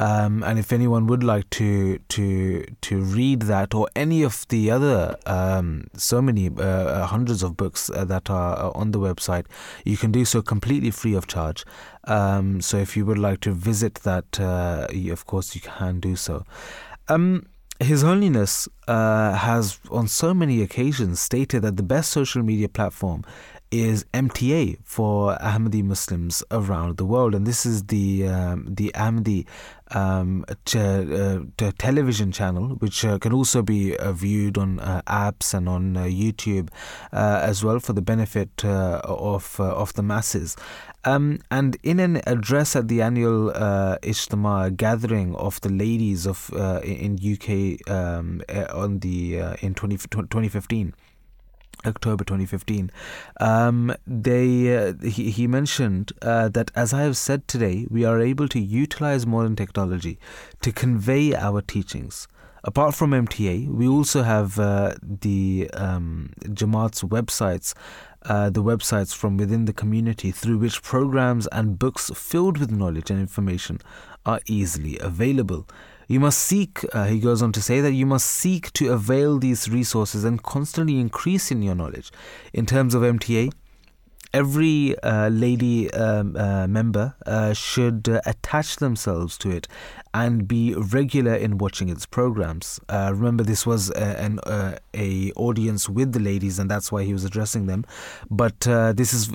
Um, and if anyone would like to to to read that or any of the other um, so many uh, uh hundreds of books uh, that are uh, on the website, you can do so completely free of charge. Um, so if you would like to visit that, uh, of course you can do so. Um, His Holiness uh, has, on so many occasions, stated that the best social media platform is MTA for Ahmadi Muslims around the world, and this is the um, the Ahmadi um, t- uh, t- television channel, which uh, can also be uh, viewed on uh, apps and on uh, YouTube uh, as well for the benefit of of the masses. Um, and in an address at the annual uh, gathering of the ladies of in UK um, on the in 20, 2015. October 2015. Um, they uh, he, he mentioned uh, that as I have said today, we are able to utilize modern technology to convey our teachings. Apart from MTA, we also have uh, the um, Jamaat's websites, uh, the websites from within the community through which programs and books filled with knowledge and information are easily available. You must seek, uh, he goes on to say that you must seek to avail these resources and constantly increase in your knowledge. In terms of MTA, every uh, lady um, uh, member uh, should uh, attach themselves to it and be regular in watching its programs. Uh, remember, this was a, an uh, a audience with the ladies, and that's why he was addressing them. But this is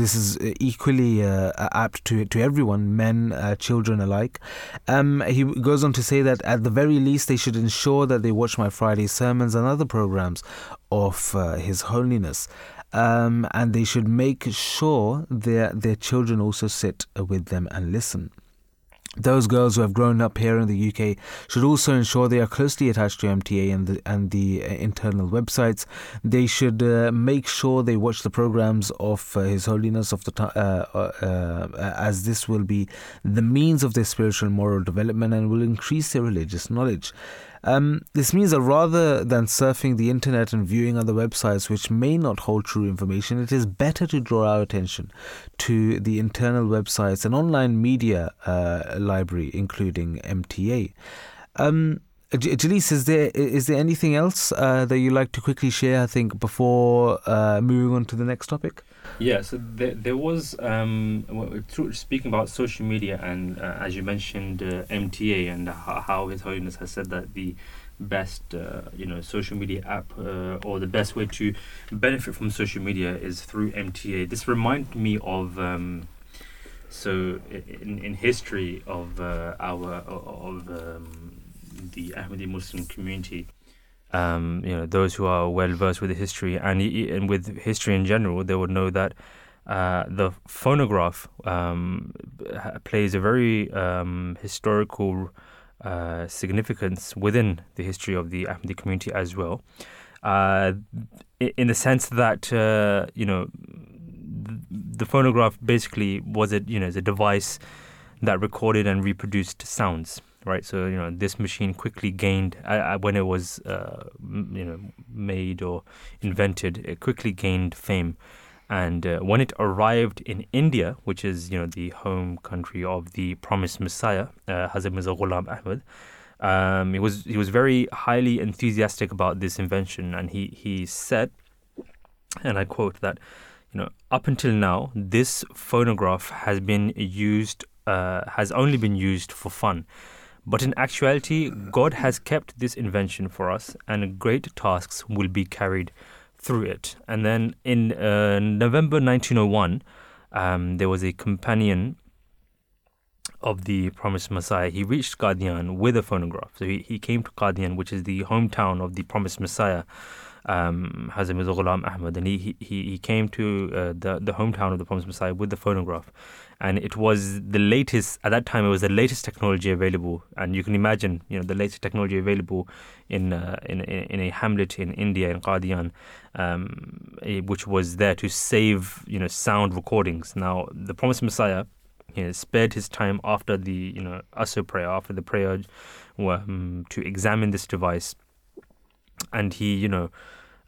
this is equally apt to to everyone, men, children alike. Um, he goes on to say that at the very least, they should ensure that they watch my Friday sermons and other programs of His Holiness um, and they should make sure their their children also sit with them and listen. Those girls who have grown up here in the UK should also ensure they are closely attached to MTA and the, and the uh, internal websites. They should uh, make sure they watch the programs of uh, His Holiness of the uh, uh, uh, as this will be the means of their spiritual and moral development and will increase their religious knowledge. Um, this means that rather than surfing the internet and viewing other websites which may not hold true information, it is better to draw our attention to the internal websites and online media uh, library, including MTA. Um, is there is there anything else uh, that you'd like to quickly share? I think before uh, moving on to the next topic. Yeah, so there, there was um, speaking about social media, and uh, as you mentioned, uh, MTA, and how, His Holiness has said that the best, uh, you know, social media app uh, or the best way to benefit from social media is through MTA. This reminded me of. Um, so in, in history of uh, our of um, the Ahmadi Muslim community, um, you know, those who are well versed with the history and and with history in general, they would know that uh, the phonograph um, plays a very um, historical uh, significance within the history of the Ahmadi community as well, uh, in the sense that uh, you know the phonograph basically was a you know a device that recorded and reproduced sounds right? So you know this machine quickly gained when it was uh, you know made or invented, it quickly gained fame. And uh, when it arrived in India, which is you know the home country of the promised Messiah, uh, Hazrat Mirza Ghulam Ahmad, um, he was he was very highly enthusiastic about this invention, and he he said, and I quote that, you know, up until now, this phonograph has been used uh, has only been used for fun. But in actuality, God has kept this invention for us, and great tasks will be carried through it. And then in uh, November 1901, um, there was a companion of the promised Messiah. He reached Qadian with a phonograph. So he, he came to Qadian, which is the hometown of the promised Messiah, um, Hazrat Ghulam Ahmad. And he, he, he came to uh, the, the hometown of the promised Messiah with the phonograph and it was the latest at that time. It was the latest technology available, and you can imagine, you know, the latest technology available in uh, in, in a hamlet in India in Qadian, um, which was there to save you know sound recordings. Now, the promised Messiah, you know, spared his time after the you know Asr prayer, after the prayer, um, to examine this device, and he you know.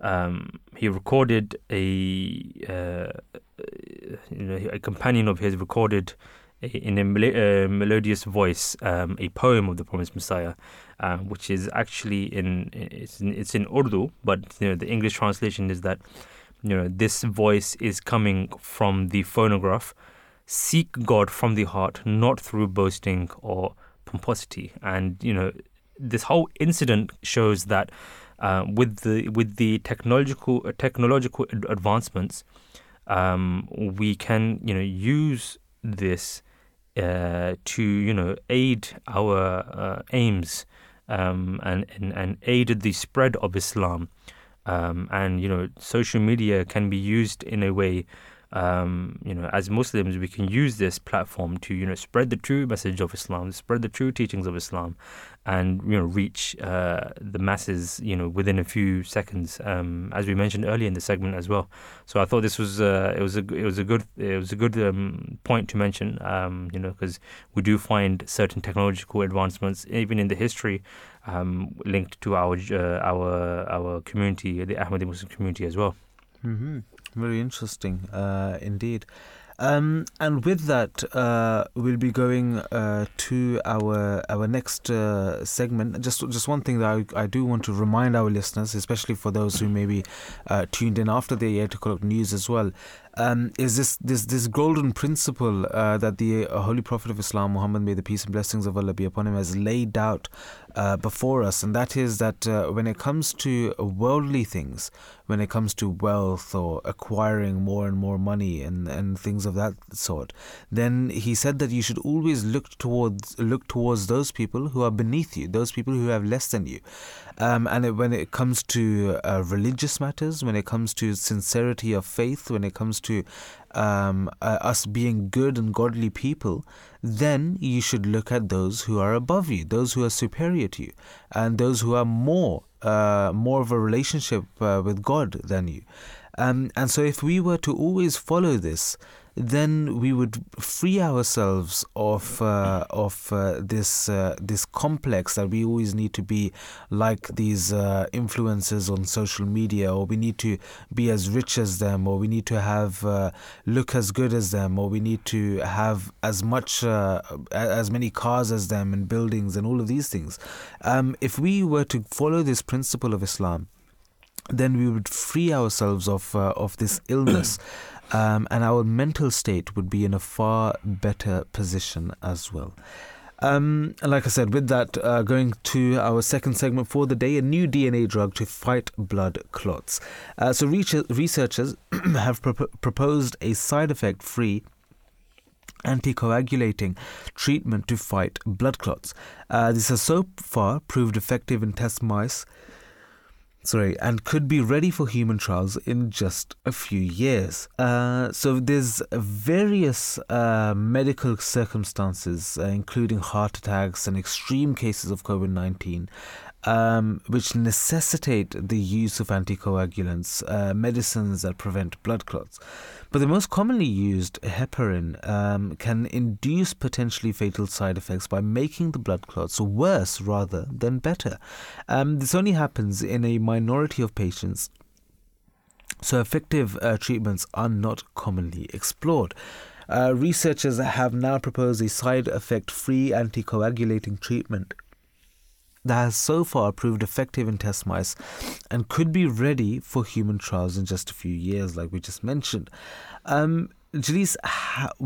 Um, he recorded a uh, you know, a companion of his recorded in a mel- melodious voice um, a poem of the promised Messiah, uh, which is actually in it's in, it's in Urdu, but you know the English translation is that you know this voice is coming from the phonograph. Seek God from the heart, not through boasting or pomposity. And you know this whole incident shows that uh, with the with the technological uh, technological ad- advancements, um, we can you know use this uh, to you know aid our uh, aims um, and, and and aid the spread of Islam. Um, and you know, social media can be used in a way um, you know, as Muslims, we can use this platform to, you know, spread the true message of Islam, spread the true teachings of Islam, and you know, reach uh, the masses, you know, within a few seconds, um, as we mentioned earlier in the segment as well. So I thought this was uh, it was a it was a good it was a good um, point to mention, um, you know, because we do find certain technological advancements even in the history um, linked to our uh, our our community, the Ahmadi Muslim community as well. Mm-hmm. Very interesting, uh, indeed. Um, and with that, uh, we'll be going uh, to our our next uh, segment. Just just one thing that I, I do want to remind our listeners, especially for those who may be uh, tuned in after the eight o'clock news as well, um, is this this this golden principle uh, that the uh, Holy Prophet of Islam, Muhammad, may the peace and blessings of Allah be upon him, has laid out uh, before us, and that is that uh, when it comes to worldly things, when it comes to wealth or acquiring more and more money and, and things of that sort, then he said that you should always look towards look towards those people who are beneath you, those people who have less than you. Um, and it, when it comes to uh, religious matters, when it comes to sincerity of faith, when it comes to um, uh, us being good and godly people, then you should look at those who are above you, those who are superior to you, and those who are more uh, more of a relationship uh, with God than you. Um, and so, if we were to always follow this, then we would free ourselves of uh, of uh, this uh, this complex that we always need to be like these uh, influencers on social media, or we need to be as rich as them, or we need to have uh, look as good as them, or we need to have as much uh, as many cars as them and buildings and all of these things. Um, if we were to follow this principle of Islam, then we would free ourselves of of this illness um, and our mental state would be in a far better position as well. Um, like I said, with that, uh, going to our second segment for the day, a new DNA drug to fight blood clots. Uh, so, researchers have pro- proposed a side effect free anticoagulating treatment to fight blood clots. Uh, this has so far proved effective in test mice sorry, and could be ready for human trials in just a few years. Uh, so there's various uh, medical circumstances, uh, including heart attacks and extreme cases of COVID 19, um, which necessitate the use of anticoagulants, uh, medicines that prevent blood clots. But the most commonly used, heparin, um, can induce potentially fatal side effects by making the blood clots worse rather than better. Um, this only happens in a minority of patients. So, effective uh, treatments are not commonly explored. Uh, researchers have now proposed a side effect free anticoagulating treatment that has so far proved effective in test mice and could be ready for human trials in just a few years, like we just mentioned. Um,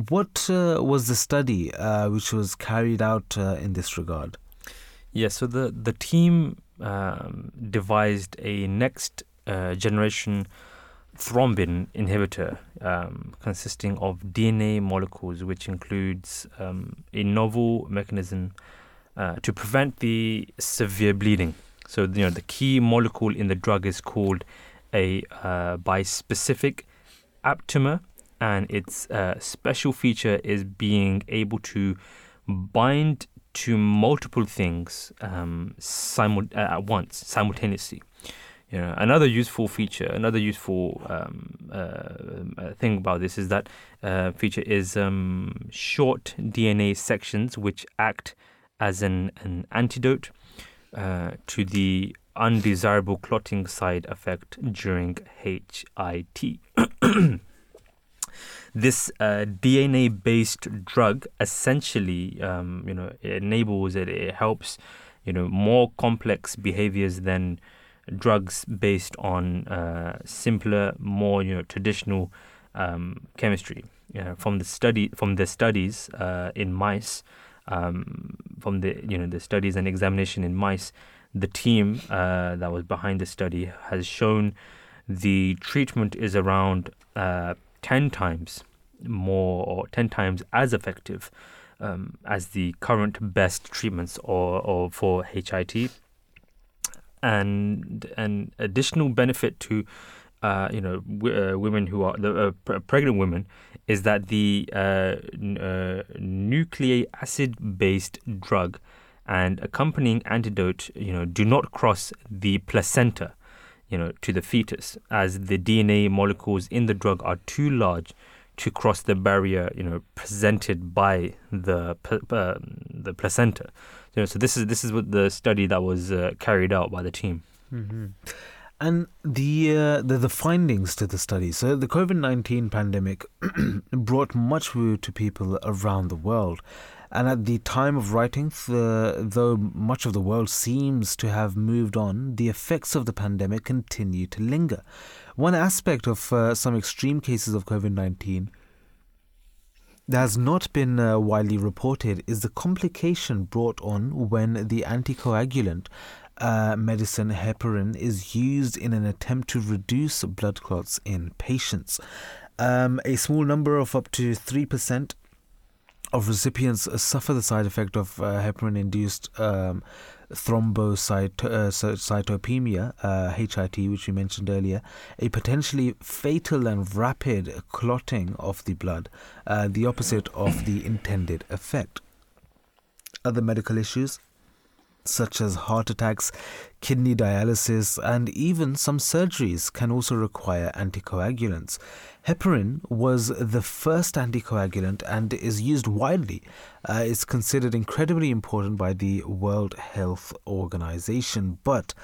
what uh, was the study uh, which was carried out uh, in this regard? Yes, yeah, so the, the team um, devised a next uh, generation thrombin inhibitor um, consisting of DNA molecules, which includes um, a novel mechanism uh, to prevent the severe bleeding. So, you know, the key molecule in the drug is called a uh, bispecific aptamer, and its uh, special feature is being able to bind to multiple things um, uh, at once, simultaneously. You know, another useful feature, another useful um, uh, thing about this is that uh, feature is um, short DNA sections which act as an, an antidote uh, to the undesirable clotting side effect during HIT. this uh, DNA-based drug essentially, um, you know, it enables it, it helps, you know, more complex behaviors than drugs based on uh, simpler, more you know, traditional um, chemistry. From the study, from the studies uh, in mice, um, from the you know the studies and examination in mice, the team uh, that was behind the study has shown the treatment is around uh, 10 times more or 10 times as effective um, as the current best treatments or, or for HIT and an additional benefit to uh, you know w- uh, women who are the uh, pr- pregnant women is that the uh, n- uh, nucleic acid based drug and accompanying antidote you know do not cross the placenta you know to the fetus as the DNA molecules in the drug are too large to cross the barrier you know presented by the uh, the placenta you know, so this is this is what the study that was carried out by the team Mm-hmm. And the, uh, the the findings to the study. So the COVID nineteen pandemic brought much woe to people around the world, and at the time of writing, the, though much of the world seems to have moved on, the effects of the pandemic continue to linger. One aspect of uh, some extreme cases of COVID nineteen that has not been uh, widely reported is the complication brought on when the anticoagulant uh, medicine heparin is used in an attempt to reduce blood clots in patients. Um, a small number of up to 3% of recipients suffer the side effect of uh, heparin induced um, thrombocytopenia, uh, HIT, which we mentioned earlier, a potentially fatal and rapid clotting of the blood, uh, the opposite of the intended effect. Other medical issues such as heart attacks, kidney dialysis, and even some surgeries can also require anticoagulants. Heparin was the first anticoagulant and is used widely. Uh, it's considered incredibly important by the World Health Organization, but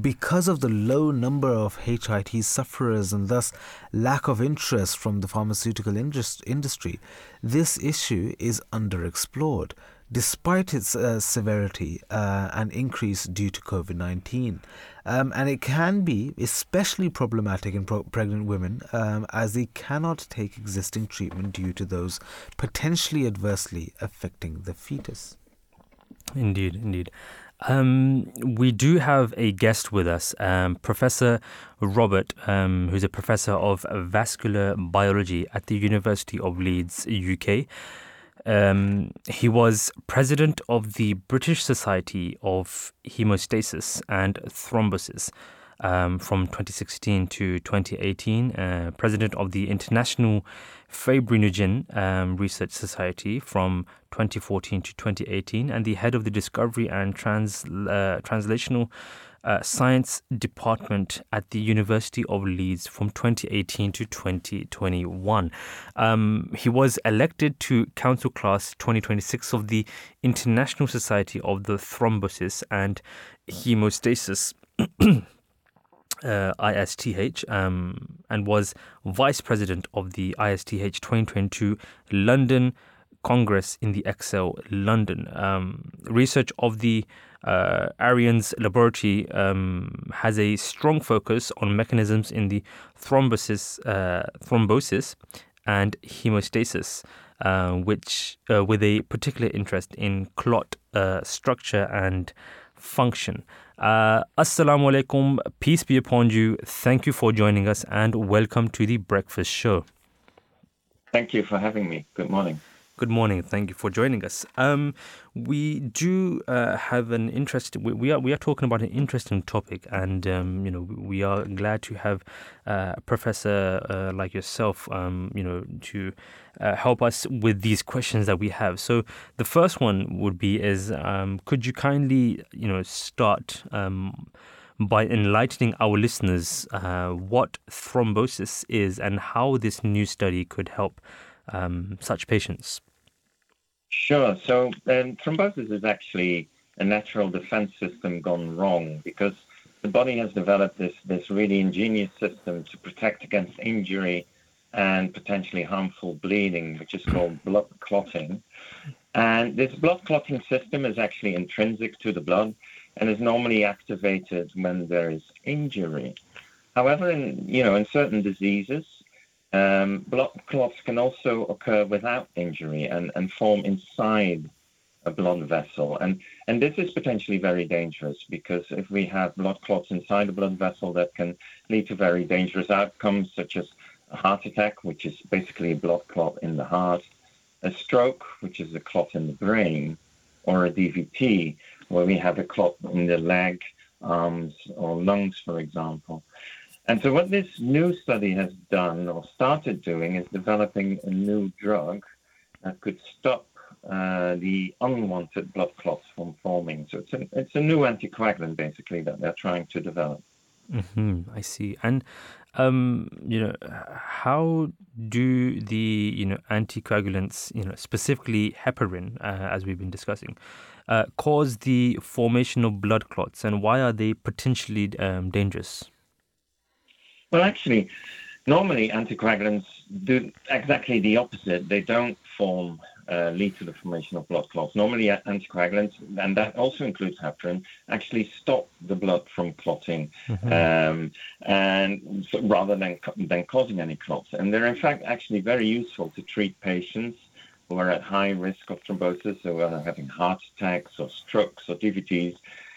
because of the low number of HIT sufferers and thus lack of interest from the pharmaceutical industry, this issue is underexplored despite its uh, severity uh, and increase due to COVID 19. Um, and it can be especially problematic in pro- pregnant women um, as they cannot take existing treatment due to those potentially adversely affecting the fetus. Indeed, indeed. Um, we do have a guest with us, um, Professor Robert, um, who's a professor of vascular biology at the University of Leeds, UK. Um, he was president of the British Society of Hemostasis and Thrombosis um, from 2016 to 2018, uh, president of the International Fibrinogen um, Research Society from 2014 to 2018, and the head of the Discovery and Trans, uh, Translational uh, Science Department at the University of Leeds from 2018 to 2021. Um, he was elected to Council Class 2026 of the International Society of the Thrombosis and Hemostasis. Uh, ISTH um, and was vice president of the ISTH 2022 London Congress in the ExCeL London. Um, research of the uh, Ariëns laboratory um, has a strong focus on mechanisms in the thrombosis, uh, thrombosis and hemostasis, uh, which uh, with a particular interest in clot uh, structure and function. Uh, assalamu alaikum, peace be upon you. Thank you for joining us and welcome to the Breakfast Show. Thank you for having me. Good morning. Good morning. Thank you for joining us. Um, we do uh, have an interest. We, we, are we are talking about an interesting topic, and um, you know we are glad to have uh, a professor uh, like yourself, um, you know, to uh, help us with these questions that we have. So the first one would be: is um, could you kindly you know start um, by enlightening our listeners uh, what thrombosis is and how this new study could help um, such patients? Sure. So um, thrombosis is actually a natural defense system gone wrong because the body has developed this, this really ingenious system to protect against injury and potentially harmful bleeding, which is called blood clotting. And this blood clotting system is actually intrinsic to the blood and is normally activated when there is injury. However, in you know in certain diseases, um, blood clots can also occur without injury and, and form inside a blood vessel. And, and this is potentially very dangerous because if we have blood clots inside a blood vessel, that can lead to very dangerous outcomes, such as a heart attack, which is basically a blood clot in the heart, a stroke, which is a clot in the brain, or a DVT, where we have a clot in the leg, arms, or lungs, for example. And so, what this new study has done or started doing is developing a new drug that could stop uh, the unwanted blood clots from forming. So, it's a, it's a new anticoagulant basically that they're trying to develop. hmm I see. And um, you know, how do the you know anticoagulants, you know, specifically heparin, uh, as we've been discussing, uh, cause the formation of blood clots, and why are they potentially um, dangerous? Well, actually, normally anticoagulants do exactly the opposite. They don't form, uh, lead to the formation of blood clots. Normally, anticoagulants, and that also includes heparin, actually stop the blood from clotting, mm-hmm. um, and so rather than than causing any clots. And they're in fact actually very useful to treat patients who are at high risk of thrombosis, so who are having heart attacks or strokes or DVTs.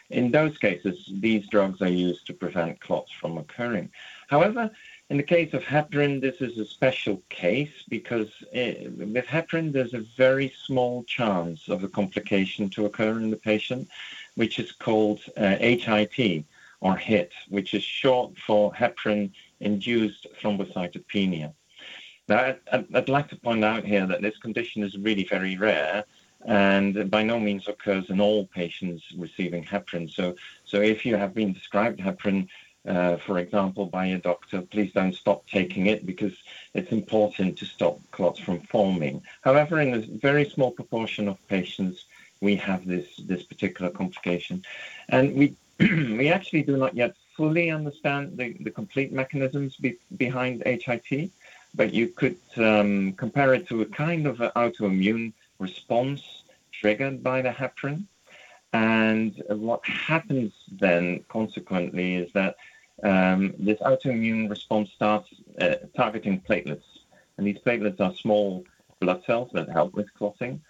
In those cases, these drugs are used to prevent clots from occurring. However, in the case of heparin, this is a special case because it, eh, with heparin, there's a very small chance of a complication to occur in the patient, which is called uh, HIT or HIT, which is short for heparin-induced thrombocytopenia. Now, I'd, I'd like to point out here that this condition is really very rare, and by no means occurs in all patients receiving heparin. So, so if you have been prescribed heparin, uh, for example, by a doctor, please don't stop taking it because it's important to stop clots from forming. However, in a very small proportion of patients, we have this, this particular complication. And we, we actually do not yet fully understand the, the complete mechanisms be, behind HIT, but you could um, compare it to a kind of an autoimmune response triggered by the heparin. And what happens then, consequently, is that um, this autoimmune response starts uh, targeting platelets. And these platelets are small blood cells that help with clotting.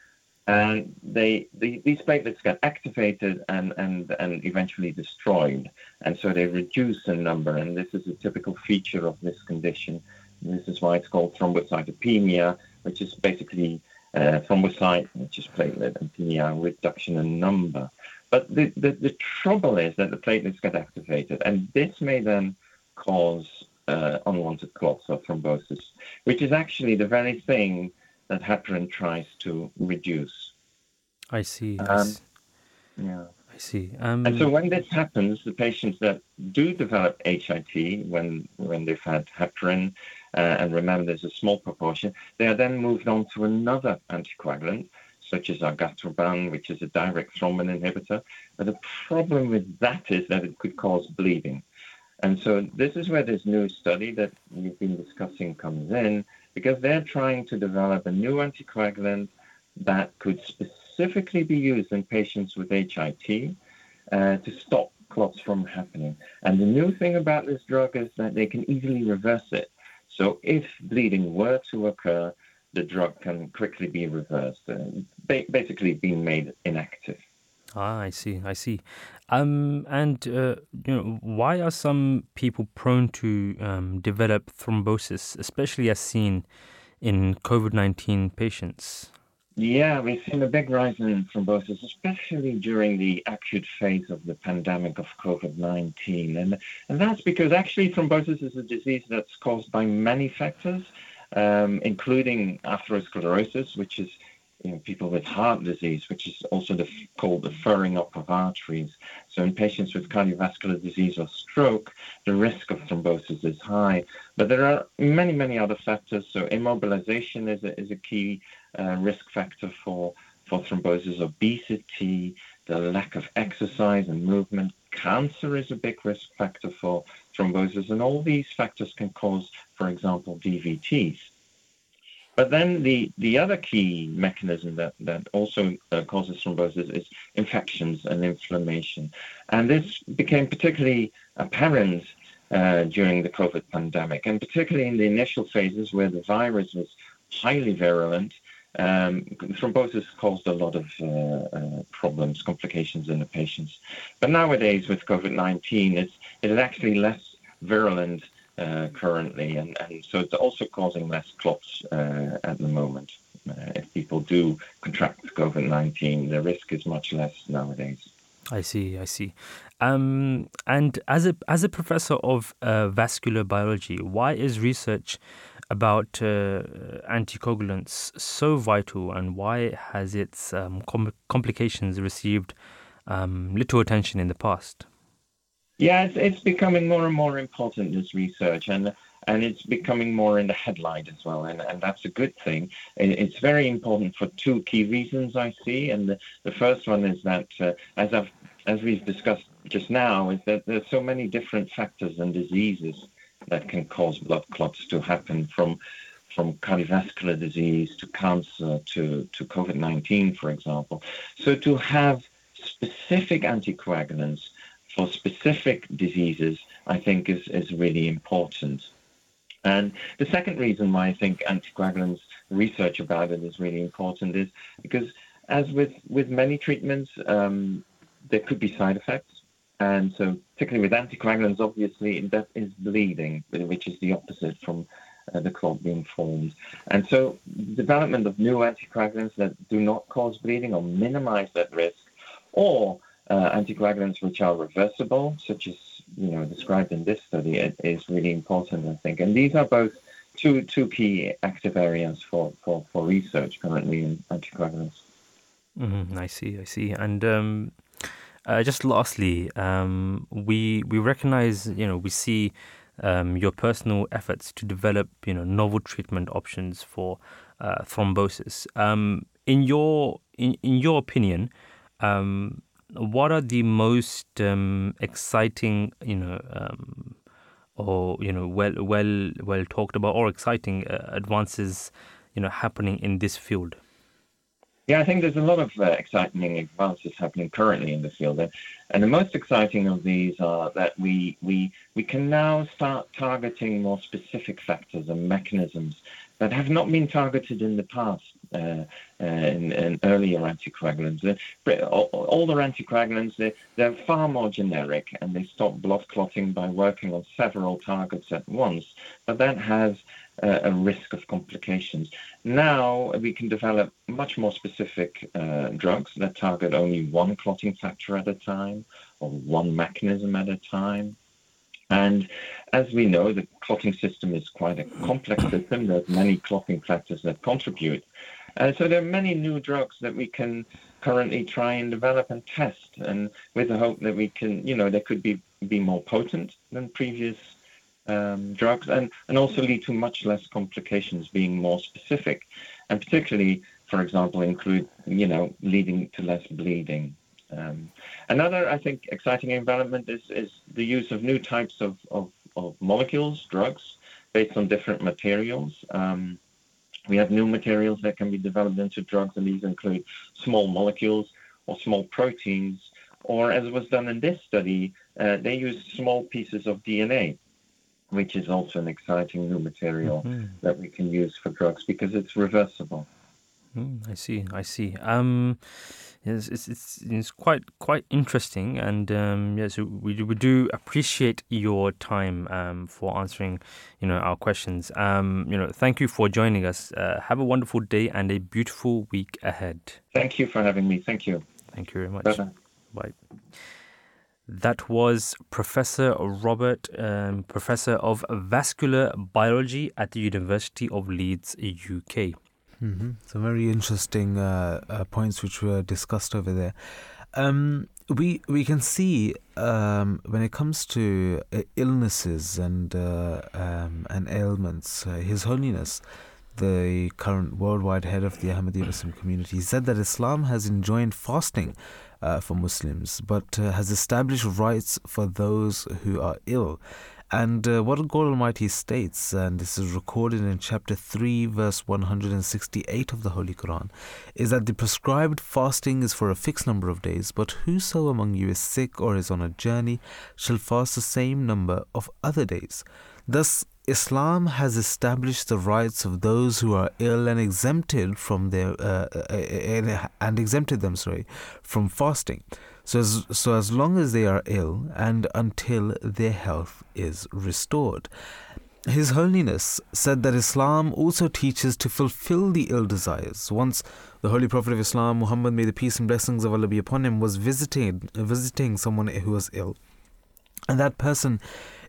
And they, the, these platelets get activated and, and, and eventually destroyed. And so they reduce in number. And this is a typical feature of this condition. And this is why it's called thrombocytopenia, which is basically uh, thrombocyte, which is platelet, and penia, reduction in number. But the, the, the, trouble is that the platelets get activated, and this may then cause uh, unwanted clots or thrombosis, which is actually the very thing that heparin tries to reduce. I see. Um, yeah. I see. Um, and so when this happens, the patients that do develop HIT when when they've had heparin, and remember there's a small proportion, they are then moved on to another anticoagulant such as argatroban, which is a direct thrombin inhibitor. But the problem with that is that it could cause bleeding. And so this is where this new study that we've been discussing comes in, because they're trying to develop a new anticoagulant that could specifically be used in patients with HIT uh, to stop clots from happening. And the new thing about this drug is that they can easily reverse it. So if bleeding were to occur, the drug can quickly be reversed, and basically being made inactive. Ah, I see. I see. Um, and uh, you know, why are some people prone to um, develop thrombosis, especially as seen in COVID nineteen patients? Yeah, we've seen a big rise in thrombosis, especially during the acute phase of the pandemic of COVID 19. And, and that's because actually thrombosis is a disease that's caused by many factors um, including atherosclerosis, which is you know, people with heart disease, which is also the, called the furring up of arteries. So in patients with cardiovascular disease or stroke, the risk of thrombosis is high. But there are many, many other factors. So immobilization is a, is a key uh, risk factor for, for thrombosis, obesity, the lack of exercise and movement. Cancer is a big risk factor for thrombosis, and all these factors can cause for example, DVTs. But then the, the other key mechanism that, that also uh, causes thrombosis is infections and inflammation. And this became particularly apparent uh, during the COVID pandemic, and particularly in the initial phases where the virus was highly virulent thrombosis caused a lot of uh, uh, problems, complications in the patients. But nowadays, with COVID 19, it's, it is actually less virulent uh, currently, and, so it's also causing less clots at the moment. If people do contract COVID 19, the risk is much less nowadays. I see, I see. Um, and as a as a professor of uh, vascular biology, why is research about uh, anticoagulants so vital, and why has its um, com- complications received um, little attention in the past? Yeah, it's, it's becoming more and more important this research, and and it's becoming more in the headlight as well, and, and that's a good thing. It's very important for two key reasons I see, and the, the first one is that uh, as I've as we've discussed just now, is that there's so many different factors and diseases that can cause blood clots to happen from from cardiovascular disease to cancer to, to COVID 19, for example. So to have specific anticoagulants for specific diseases, I think is, is really important. And the second reason why I think anticoagulants research about it is really important is because, as with, with many treatments, um, there could be side effects. And so, particularly with anticoagulants, obviously, that is bleeding, which is the opposite from uh, the clot being formed. And so, development of new anticoagulants that do not cause bleeding or minimize that risk, or uh, anticoagulants which are reversible, such as you know described in this study, is really important, I think. And these are both two two key active areas for, for, for research currently in anticoagulants. Mm-hmm, I see, I see. And um, uh, just lastly, um, we we recognize, you know, we see um, your personal efforts to develop, you know, novel treatment options for uh, thrombosis. Um, in your in, in your opinion, um, what are the most um, exciting, you know, um, or you know, well well well talked about or exciting uh, advances, you know, happening in this field? Yeah, I think there's a lot of uh, exciting advances happening currently in the field, and the most exciting of these are that we we we can now start targeting more specific factors and mechanisms that have not been targeted in the past uh, uh, in, in, earlier anticoagulants. Older anticoagulants, they're, they're far more generic and they stop blood clotting by working on several targets at once, but that has uh, a risk of complications. Now we can develop much more specific uh, drugs that target only one clotting factor at a time or one mechanism at a time. And as we know, the clotting system is quite a complex system. There's many clotting factors that contribute. Uh, so there are many new drugs that we can currently try and develop and test, and with the hope that we can, you know, they could be, be more potent than previous um, drugs and, and also lead to much less complications being more specific. And particularly, for example, include, you know, leading to less bleeding. Um, another, I think, exciting development is, is the use of new types of, of, of molecules, drugs, based on different materials. Um, we have new materials that can be developed into drugs, and these include small molecules or small proteins, or as was done in this study, uh, they used small pieces of DNA which is also an exciting new material mm-hmm. that we can use for drugs because it's reversible. Mm, I see. I see. Um, yes, it's, it's it's quite quite interesting, and um, yes, we we do appreciate your time um, for answering, you know, our questions. Um, you know, thank you for joining us. Uh, have a wonderful day and a beautiful week ahead. Thank you for having me. Thank you. Thank you very much. Bye-bye. Bye. That was Professor Robert, um, Professor of Vascular Biology at the University of Leeds, UK. Mm-hmm. Some very interesting uh, uh, points which were discussed over there. Um, we we can see um, when it comes to uh, illnesses and uh, um, and ailments, uh, His Holiness, the current worldwide head of the Ahmadiyya Muslim community, said that Islam has enjoined fasting uh, for Muslims, but uh, has established rights for those who are ill. And uh, what God Almighty states, and this is recorded in chapter 3, verse 168 of the Holy Quran, is that the prescribed fasting is for a fixed number of days, but whoso among you is sick or is on a journey shall fast the same number of other days. Thus, Islam has established the rights of those who are ill and exempted from their uh, uh, uh, and exempted them, sorry, from fasting. So as, so as long as they are ill and until their health is restored. His Holiness said that Islam also teaches to fulfill the ill desires. Once the Holy Prophet of Islam, Muhammad, may the peace and blessings of Allah be upon him, was visiting visiting someone who was ill, and that person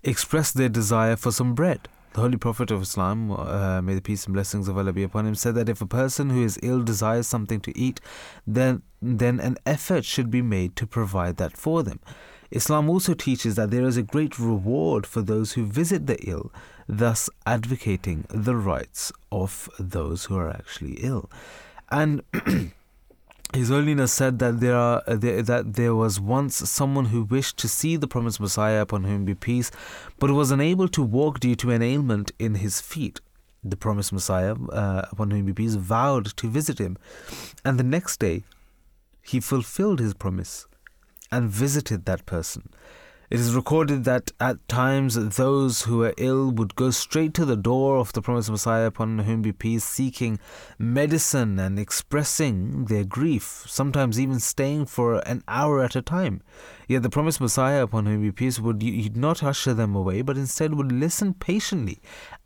expressed their desire for some bread. The Holy Prophet of Islam, uh, may the peace and blessings of Allah be upon him, said that if a person who is ill desires something to eat, then then an effort should be made to provide that for them. Islam also teaches that there is a great reward for those who visit the ill, thus advocating the rights of those who are actually ill. And His Holiness said that there are uh, that there was once someone who wished to see the promised Messiah upon whom be peace, but was unable to walk due to an ailment in his feet. The promised Messiah, uh, upon whom be peace, vowed to visit him, and the next day, he fulfilled his promise and visited that person. It is recorded that at times those who were ill would go straight to the door of the promised Messiah upon whom be peace, seeking medicine and expressing their grief, sometimes even staying for an hour at a time. Yet the promised Messiah upon whom be peace would not usher them away, but instead would listen patiently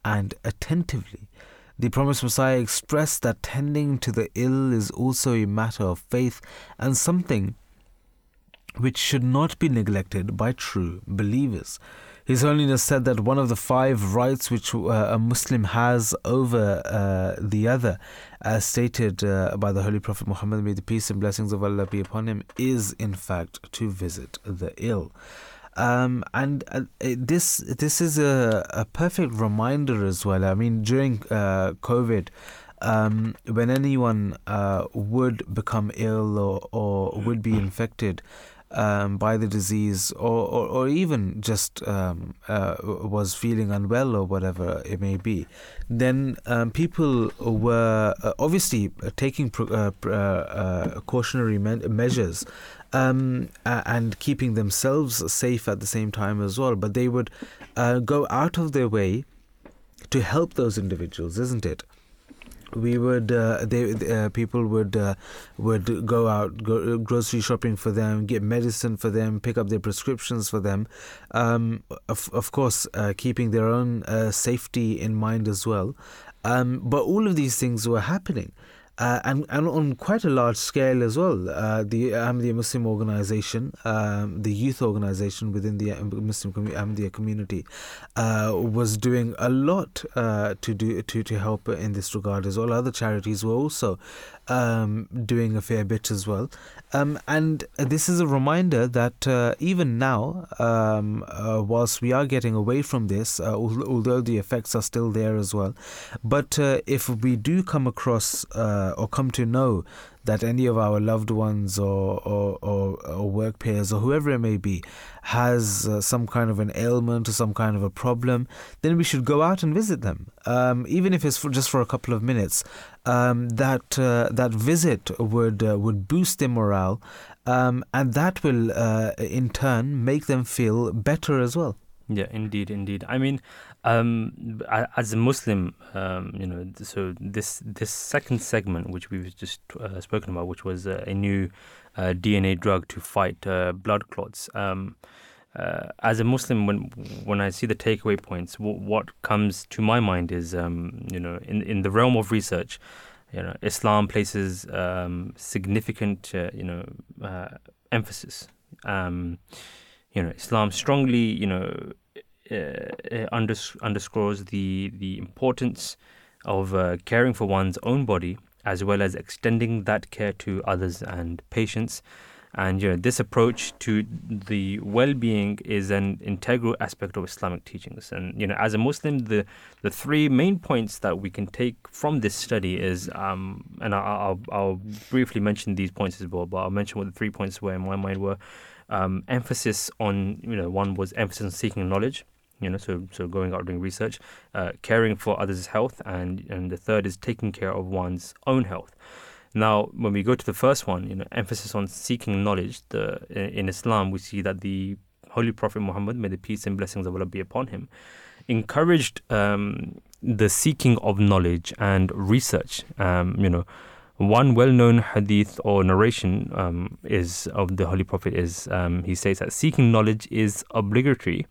and attentively. The promised Messiah expressed that tending to the ill is also a matter of faith and something which should not be neglected by true believers. His Holiness said that one of the five rights which uh, a Muslim has over uh, the other, as stated uh, by the Holy Prophet Muhammad, may the peace and blessings of Allah be upon him, is in fact to visit the ill. Um, and uh, this this is a, a perfect reminder as well. I mean, during uh, COVID, um, when anyone would become ill or, or would be infected, um, by the disease or, or, or even just um, uh, was feeling unwell or whatever it may be, then um, people were uh, obviously taking uh, uh, uh, cautionary me- measures um, and keeping themselves safe at the same time as well. But they would go out of their way to help those individuals, isn't it? We would uh, they uh, people would uh, would go out go grocery shopping for them get medicine for them pick up their prescriptions for them. Um, of, of course uh, keeping their own uh, safety in mind as well. Um, but all of these things were happening uh, and, and on quite a large scale as well. Uh, the Ahmadiyya Muslim organization, um, the youth organization within the Muslim Ahmadiyya community, uh, was doing a lot uh, to do to, to help in this regard as well. Other charities were also um, doing a fair bit as well. Um, and this is a reminder that uh, even now, um, uh, whilst we are getting away from this, uh, although the effects are still there as well, but uh, if we do come across uh, or come to know that any of our loved ones or, or, or, or work peers or whoever it may be has uh, some kind of an ailment or some kind of a problem, then we should go out and visit them, um, even if it's for just for a couple of minutes. Um, that uh, that visit would uh, would boost their morale, um, and that will uh, in turn make them feel better as well. Yeah, indeed, indeed. I mean, um, as a Muslim, um, you know, so this this second segment, which we've just uh, spoken about, which was uh, a new uh, DNA drug to fight uh, blood clots. Um, uh, as a Muslim, when when I see the takeaway points, w- what comes to my mind is, um, you know, in in the realm of research, you know, Islam places um, significant, uh, you know, emphasis. Um, you know, Islam strongly, you know, unders- underscores the the importance of uh, caring for one's own body as well as extending that care to others and patients. And you know, this approach to the well-being is an integral aspect of Islamic teachings. And you know, as a Muslim, the the three main points that we can take from this study is, um, and I'll, I'll, I'll briefly mention these points as well. But I'll mention what the three points were in my mind were um, emphasis on you know one was emphasis on seeking knowledge you know so so going out doing research uh, caring for others' health and and the third is taking care of one's own health now when we go to the first one you know emphasis on seeking knowledge the in islam we see that the holy prophet muhammad may the peace and blessings of allah be upon him encouraged um, the seeking of knowledge and research. Um, you know, one well-known hadith or narration um, is of the Holy Prophet is um, he says that seeking knowledge is obligatory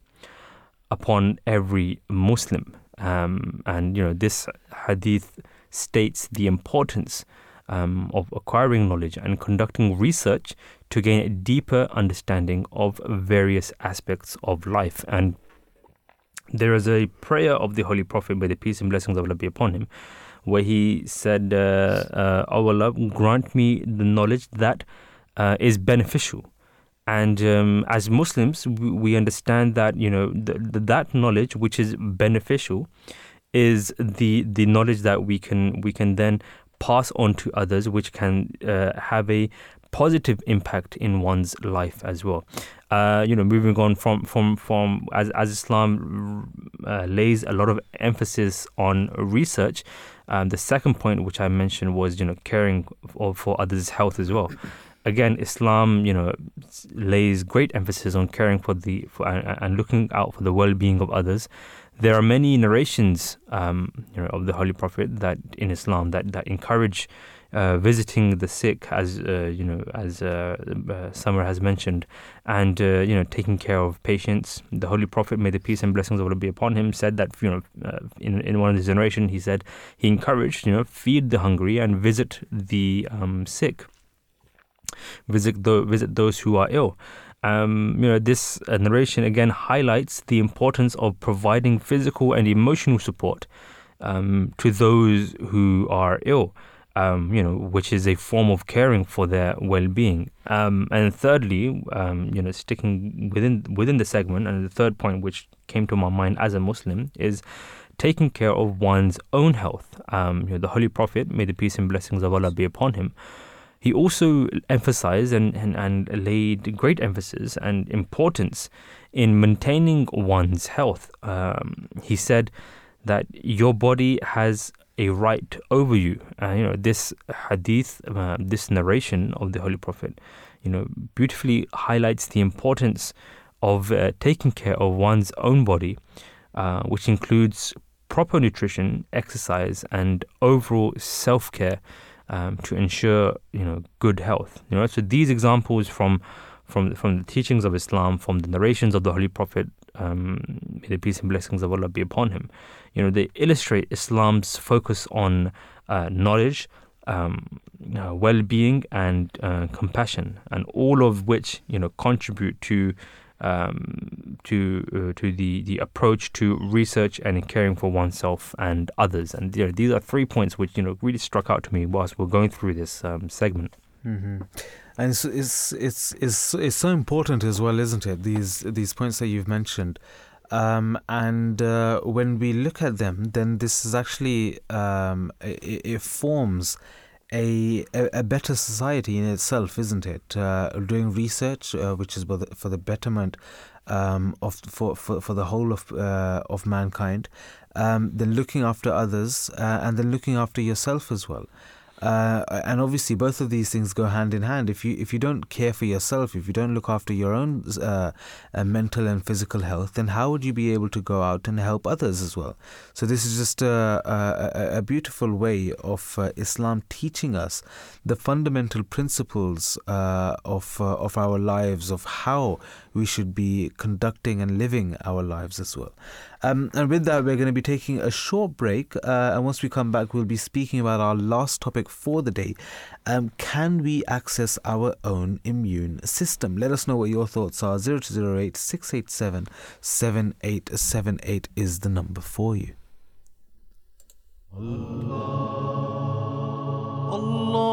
upon every Muslim, um, and you know this hadith states the importance um, of acquiring knowledge and conducting research to gain a deeper understanding of various aspects of life. And there is a prayer of the Holy Prophet, may the peace and blessings of Allah be upon him, where he said, uh, uh, "O Allah, grant me the knowledge that uh, is beneficial." And um, as Muslims, we, understand that you know th- that knowledge which is beneficial is the the knowledge that we can we can then pass on to others, which can uh, have a positive impact in one's life as well. Uh, you know, moving on from from from as as Islam uh, lays a lot of emphasis on research. Um, the second point, which I mentioned, was you know caring for, for others' health as well. Again, Islam, you know, lays great emphasis on caring for the for, and, and looking out for the well-being of others. There are many narrations, um, you know, of the Holy Prophet that in Islam that that encourage uh, visiting the sick, as uh, you know, as uh, uh Summer has mentioned, and uh, you know, taking care of patients. The Holy Prophet, may the peace and blessings of Allah be upon him, said that you know, uh, in in one of his generation, he said he encouraged, you know, feed the hungry and visit the um, sick, visit the, visit those who are ill. Um, you know, this uh, narration again highlights the importance of providing physical and emotional support um, to those who are ill. Um, you know, which is a form of caring for their well-being. Um, and thirdly, um, you know, sticking within within the segment, and the third point which came to my mind as a Muslim is taking care of one's own health. Um, you know, the Holy Prophet, may the peace and blessings of Allah be upon him, he also emphasized and, and, and laid great emphasis and importance in maintaining one's health. Um, he said that your body has a right over you. Uh, you know, this hadith, uh, this narration of the Holy Prophet, you know, beautifully highlights the importance of uh, taking care of one's own body, uh, which includes proper nutrition, exercise, and overall self care um, to ensure you know good health. You know, so these examples from from from the teachings of Islam, from the narrations of the Holy Prophet, um, may the peace and blessings of Allah be upon him. You know, they illustrate Islam's focus on uh, knowledge, um, uh, well-being, and uh, compassion, and all of which you know contribute to um, to uh, to the, the approach to research and caring for oneself and others. And you know, these are three points which you know really struck out to me whilst we're going through this um, segment. Mm-hmm. And it's, it's it's it's it's so important as well, isn't it? These these points that you've mentioned. Um, and uh, when we look at them, then this is actually um, it, it forms a, a, better society in itself, isn't it? Uh, doing research, uh, which is for the, for the betterment um, of for, for for the whole of uh, of mankind, um, then looking after others, uh, and then looking after yourself as well. Uh, and obviously, both of these things go hand in hand. If you if you don't care for yourself, if you don't look after your own uh, uh, mental and physical health, then how would you be able to go out and help others as well? So this is just a, a, a beautiful way of uh, Islam teaching us the fundamental principles uh, of uh, of our lives, of how we should be conducting and living our lives as well. Um, and with that, we're going to be taking a short break. Uh, and once we come back, we'll be speaking about our last topic for the day. Um, can we access our own immune system? Let us know what your thoughts are. 0208 687 7878 is the number for you. Allah. Allah.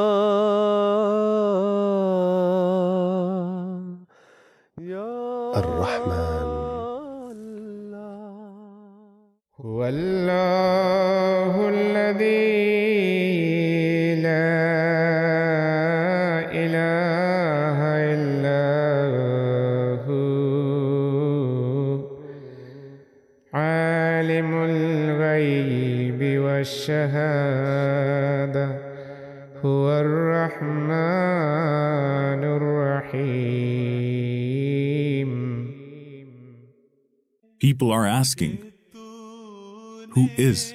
الله الذي لا إله إلا هو. عالم الغيب والشهادة هو الرحمن الرحيم. People are asking, Who is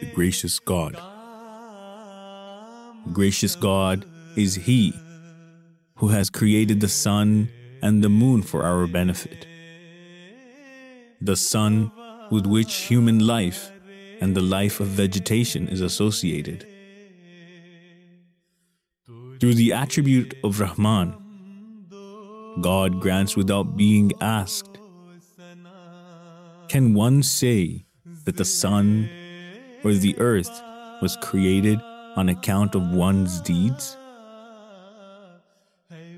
the gracious God? Gracious God is He who has created the sun and the moon for our benefit. The sun with which human life and the life of vegetation is associated. Through the attribute of Rahman, God grants without being asked. Can one say that the sun or the earth was created on account of one's deeds?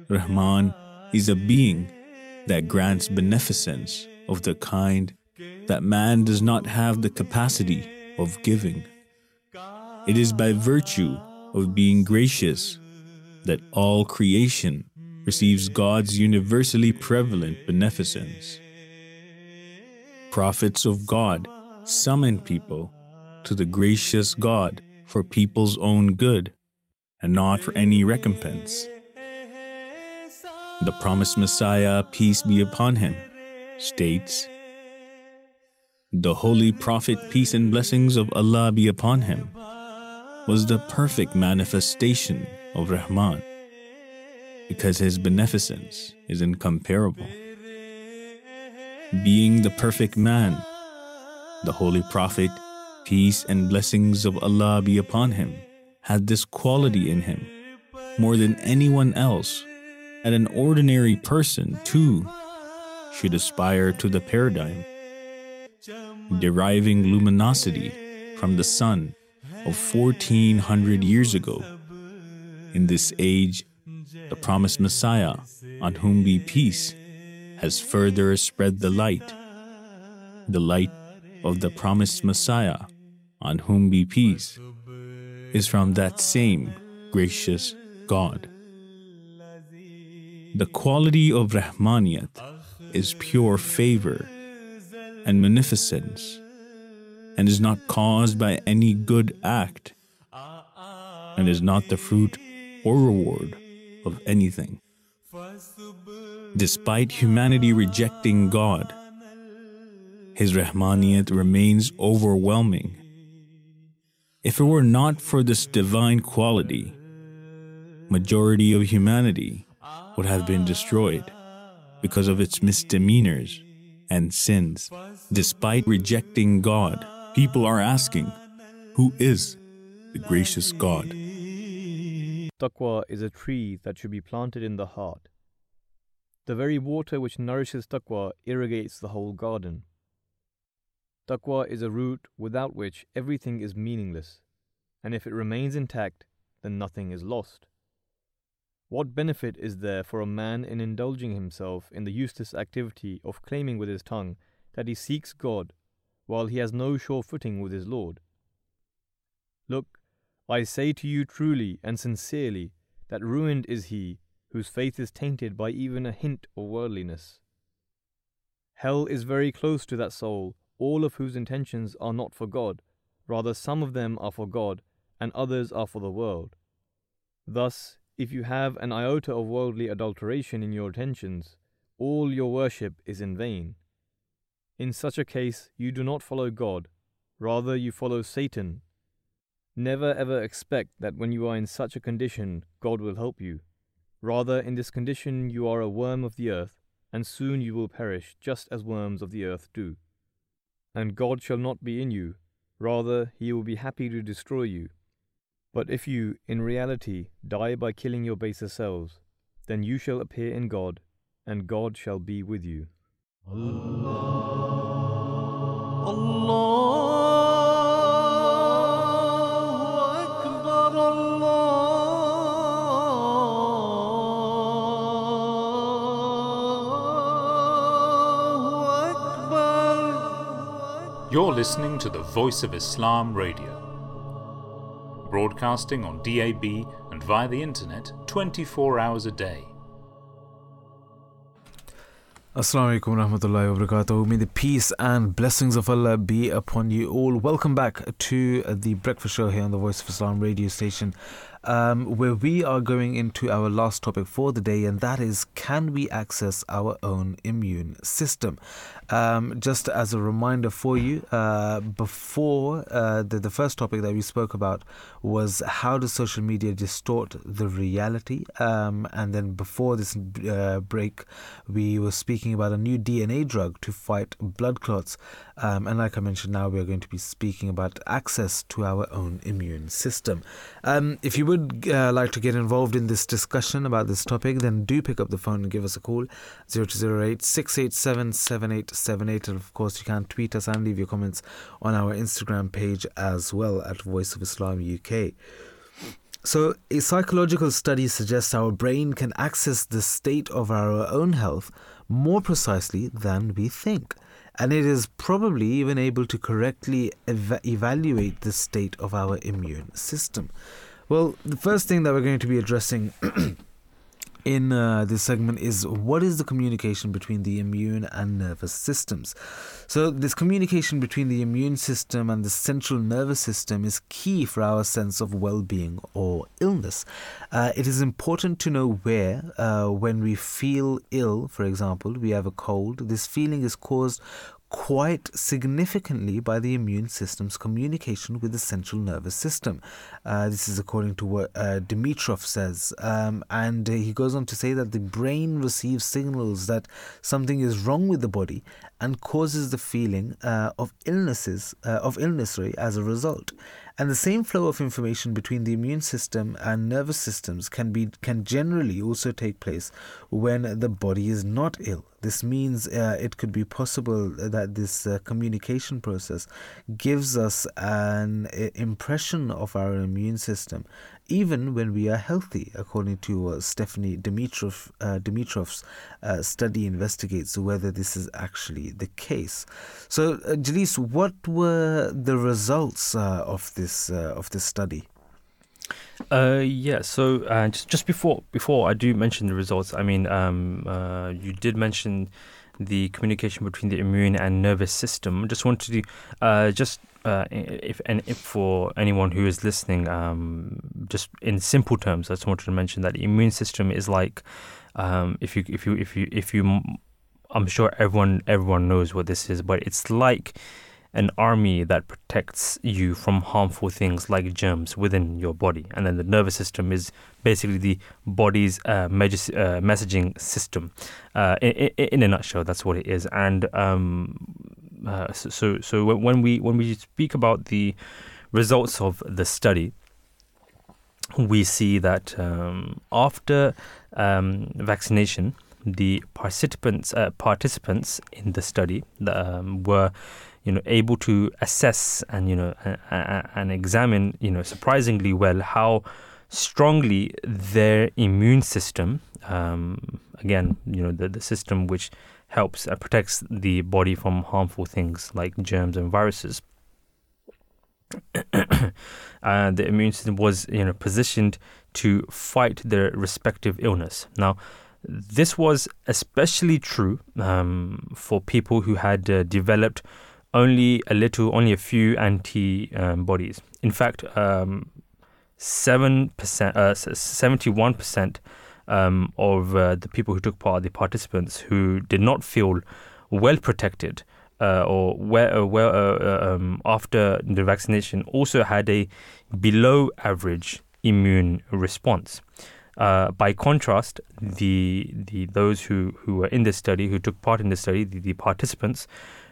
Rahman is a being that grants beneficence of the kind that man does not have the capacity of giving. It is by virtue of being gracious that all creation receives God's universally prevalent beneficence. Prophets of God summon people to the gracious God for people's own good and not for any recompense. The promised Messiah, peace be upon him, states, The Holy Prophet, peace and blessings of Allah be upon him, was the perfect manifestation of Rahman because his beneficence is incomparable. Being the perfect man, the Holy Prophet, peace and blessings of Allah be upon him, had this quality in him more than anyone else, and an ordinary person, too, should aspire to the paradigm, deriving luminosity from the sun of 1400 years ago. In this age, the promised Messiah, on whom be peace, has further spread the light. The light of the promised Messiah, on whom be peace, is from that same gracious God. The quality of Rahmaniyat is pure favor and munificence and is not caused by any good act and is not the fruit or reward of anything. Despite humanity rejecting God, His Rahmaniyat remains overwhelming. If it were not for this divine quality, majority of humanity would have been destroyed because of its misdemeanors and sins. Despite rejecting God, people are asking, Who is the gracious God? Taqwa is a tree that should be planted in the heart. The very water which nourishes taqwa irrigates the whole garden. Taqwa is a root without which everything is meaningless, and if it remains intact, then nothing is lost. What benefit is there for a man in indulging himself in the useless activity of claiming with his tongue that he seeks God while he has no sure footing with his Lord? Look, I say to you truly and sincerely that ruined is he whose faith is tainted by even a hint of worldliness. Hell is very close to that soul, all of whose intentions are not for God, rather, some of them are for God, and others are for the world. Thus, if you have an iota of worldly adulteration in your attentions, all your worship is in vain. In such a case, you do not follow God, rather, you follow Satan. Never ever expect that when you are in such a condition, God will help you. Rather, in this condition, you are a worm of the earth, and soon you will perish just as worms of the earth do and God shall not be in you, rather, he will be happy to destroy you. But if you, in reality, die by killing your baser selves, then you shall appear in God, and God shall be with you. Allah. Allah. You're listening to the Voice of Islam Radio, broadcasting on DAB and via the internet 24 hours a day. Assalamu alaikum warahmatullahi wabarakatuh. May the peace and blessings of Allah be upon you all. Welcome back to the breakfast show here on the Voice of Islam radio station um, where we are going into our last topic for the day, and that is can we access our own immune system? Um, just as a reminder for you, uh, before uh, the, the first topic that we spoke about was how does social media distort the reality? Um, and then before this uh, break, we were speaking about a new DNA drug to fight blood clots. Um, and like I mentioned, now we are going to be speaking about access to our own immune system. Um, if you would uh, like to get involved in this discussion about this topic, then do pick up the phone and give us a call 0208 687 7878. And of course, you can tweet us and leave your comments on our Instagram page as well at Voice of Islam UK. So, a psychological study suggests our brain can access the state of our own health more precisely than we think and it is probably even able to correctly ev- evaluate the state of our immune system. Well, the first thing that we're going to be addressing in uh, this segment is what is the communication between the immune and nervous systems. So, this communication between the immune system and the central nervous system is key for our sense of well being or illness. Uh, it is important to know where, uh, when we feel ill, for example, we have a cold, this feeling is caused quite significantly by the immune system's communication with the central nervous system. Uh, this is according to what uh, Dimitrov says. Um, and uh, he goes on to say that the brain receives signals that something is wrong with the body and causes the feeling uh, of illnesses uh, of illness sorry, as a result. And the same flow of information between the immune system and nervous systems can be can generally also take place when the body is not ill. This means uh, it could be possible that this uh, communication process gives us an uh, impression of our immune system even when we are healthy, according to uh, Stephanie Dimitrov, uh, Dimitrov's uh, study investigates whether this is actually the case. So, uh, what were the results uh, of this uh, of this study? Uh, yeah. So just just before before I do mention the results, I mean, um, you did mention the communication between the immune and nervous system. I just wanted to uh, just uh, if and if for anyone who is listening, um, just in simple terms, I just wanted to mention that the immune system is like um, if you if you if you if you, I'm sure everyone everyone knows what this is, but it's like an army that protects you from harmful things like germs within your body. And then the nervous system is basically the body's uh, uh, messaging system. Uh, in, in, a nutshell, that's what it is. And um, uh, so, so when we when we speak about the results of the study, we see that um, after um, vaccination, the participants uh, participants in the study um, were you know able to assess and you know and examine you know surprisingly well how strongly their immune system um, again you know the, the system which helps and protects the body from harmful things like germs and viruses uh, the immune system was you know positioned to fight their respective illness now this was especially true um, for people who had uh, developed only a little, only a few antibodies. In fact, um, seven percent, uh, seventy-one percent um, of uh, the people who took part, the participants who did not feel well protected uh, or well, uh, well uh, uh, um, after the vaccination, also had a below average immune response. Uh, by contrast, the the those who, who were in this study, who took part in the study, the, the participants,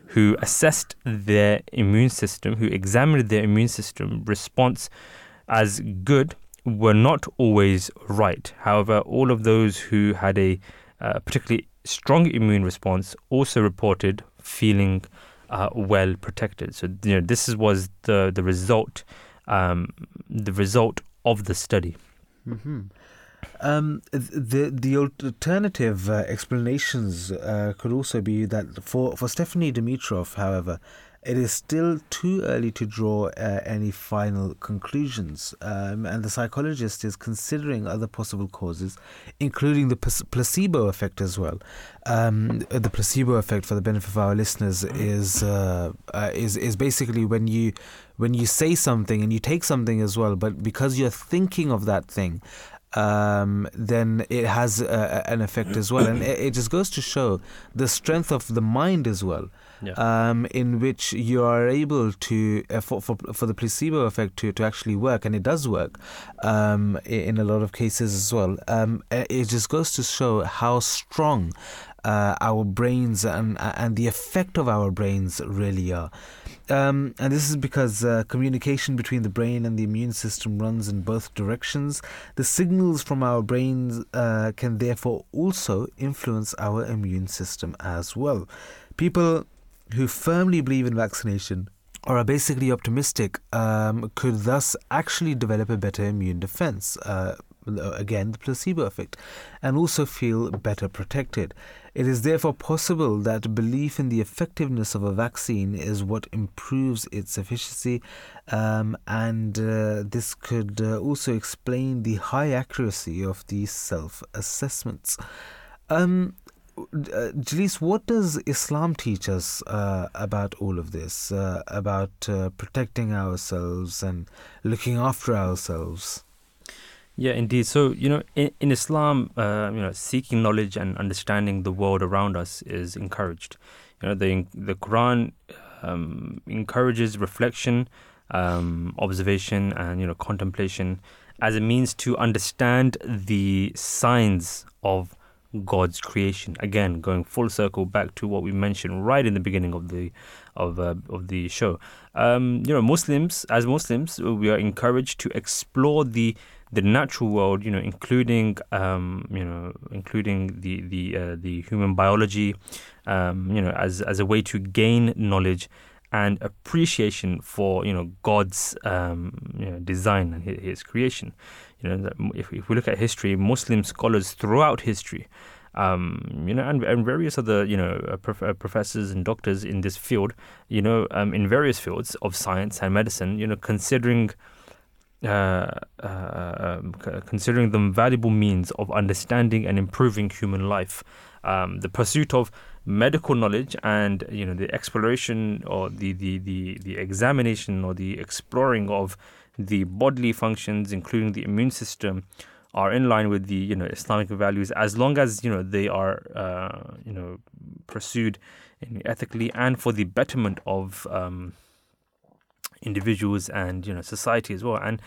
who assessed their immune system, who examined their immune system response as good, were not always right. However, all of those who had a uh, particularly strong immune response also reported feeling uh, well protected. So you know this was the the result, um, the result of the study. Mm-hmm. Um, the the alternative uh, explanations uh, could also be that for for Stephanie Dimitrov, however, it is still too early to draw uh, any final conclusions. Um, and the psychologist is considering other possible causes, including the placebo effect as well. Um, the placebo effect, for the benefit of our listeners, is uh, uh, is is basically when you when you say something and you take something as well, but because you're thinking of that thing, um, then it has uh, an effect as well. And it, it, just goes to show the strength of the mind as well. Yeah. Um, in which you are able to uh, for, for for the placebo effect to, to actually work, and it does work um, in a lot of cases as well. Um, it just goes to show how strong uh, our brains and and the effect of our brains really are. Um, and this is because uh, communication between the brain and the immune system runs in both directions. The signals from our brains uh, can therefore also influence our immune system as well. People who firmly believe in vaccination or are basically optimistic um, could thus actually develop a better immune defense. Uh, again, the placebo effect, and also feel better protected. It is therefore possible that belief in the effectiveness of a vaccine is what improves its efficacy, um, and uh, this could uh, also explain the high accuracy of these self assessments. Um, uh, Jalise, what does Islam teach us uh, about all of this, uh, about uh, protecting ourselves and looking after ourselves? Yeah, indeed. So you know, in, in Islam, uh, you know, seeking knowledge and understanding the world around us is encouraged. You know, the the Quran um, encourages reflection, um, observation, and you know, contemplation as a means to understand the signs of God's creation. Again, going full circle back to what we mentioned right in the beginning of the of uh, of the show. Um, you know, Muslims as Muslims, we are encouraged to explore the the natural world, you know, including um, you know, including the the uh, the human biology, um, you know, as as a way to gain knowledge and appreciation for you know God's um, you know, design and his, his, creation. You know, if, if we look at history, Muslim scholars throughout history. Um, you know, and, and various other, you know, uh, prof- uh, professors and doctors in this field, you know, um, in various fields of science and medicine, you know, considering uh, uh, um, considering them valuable means of understanding and improving human life. Um, the pursuit of medical knowledge and you know the exploration or the, the, the, the examination or the exploring of the bodily functions, including the immune system, are in line with the you know Islamic values as long as you know they are uh, you know pursued ethically and for the betterment of um, individuals and you know society as well. And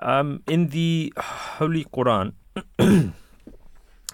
um, in the Holy Quran, you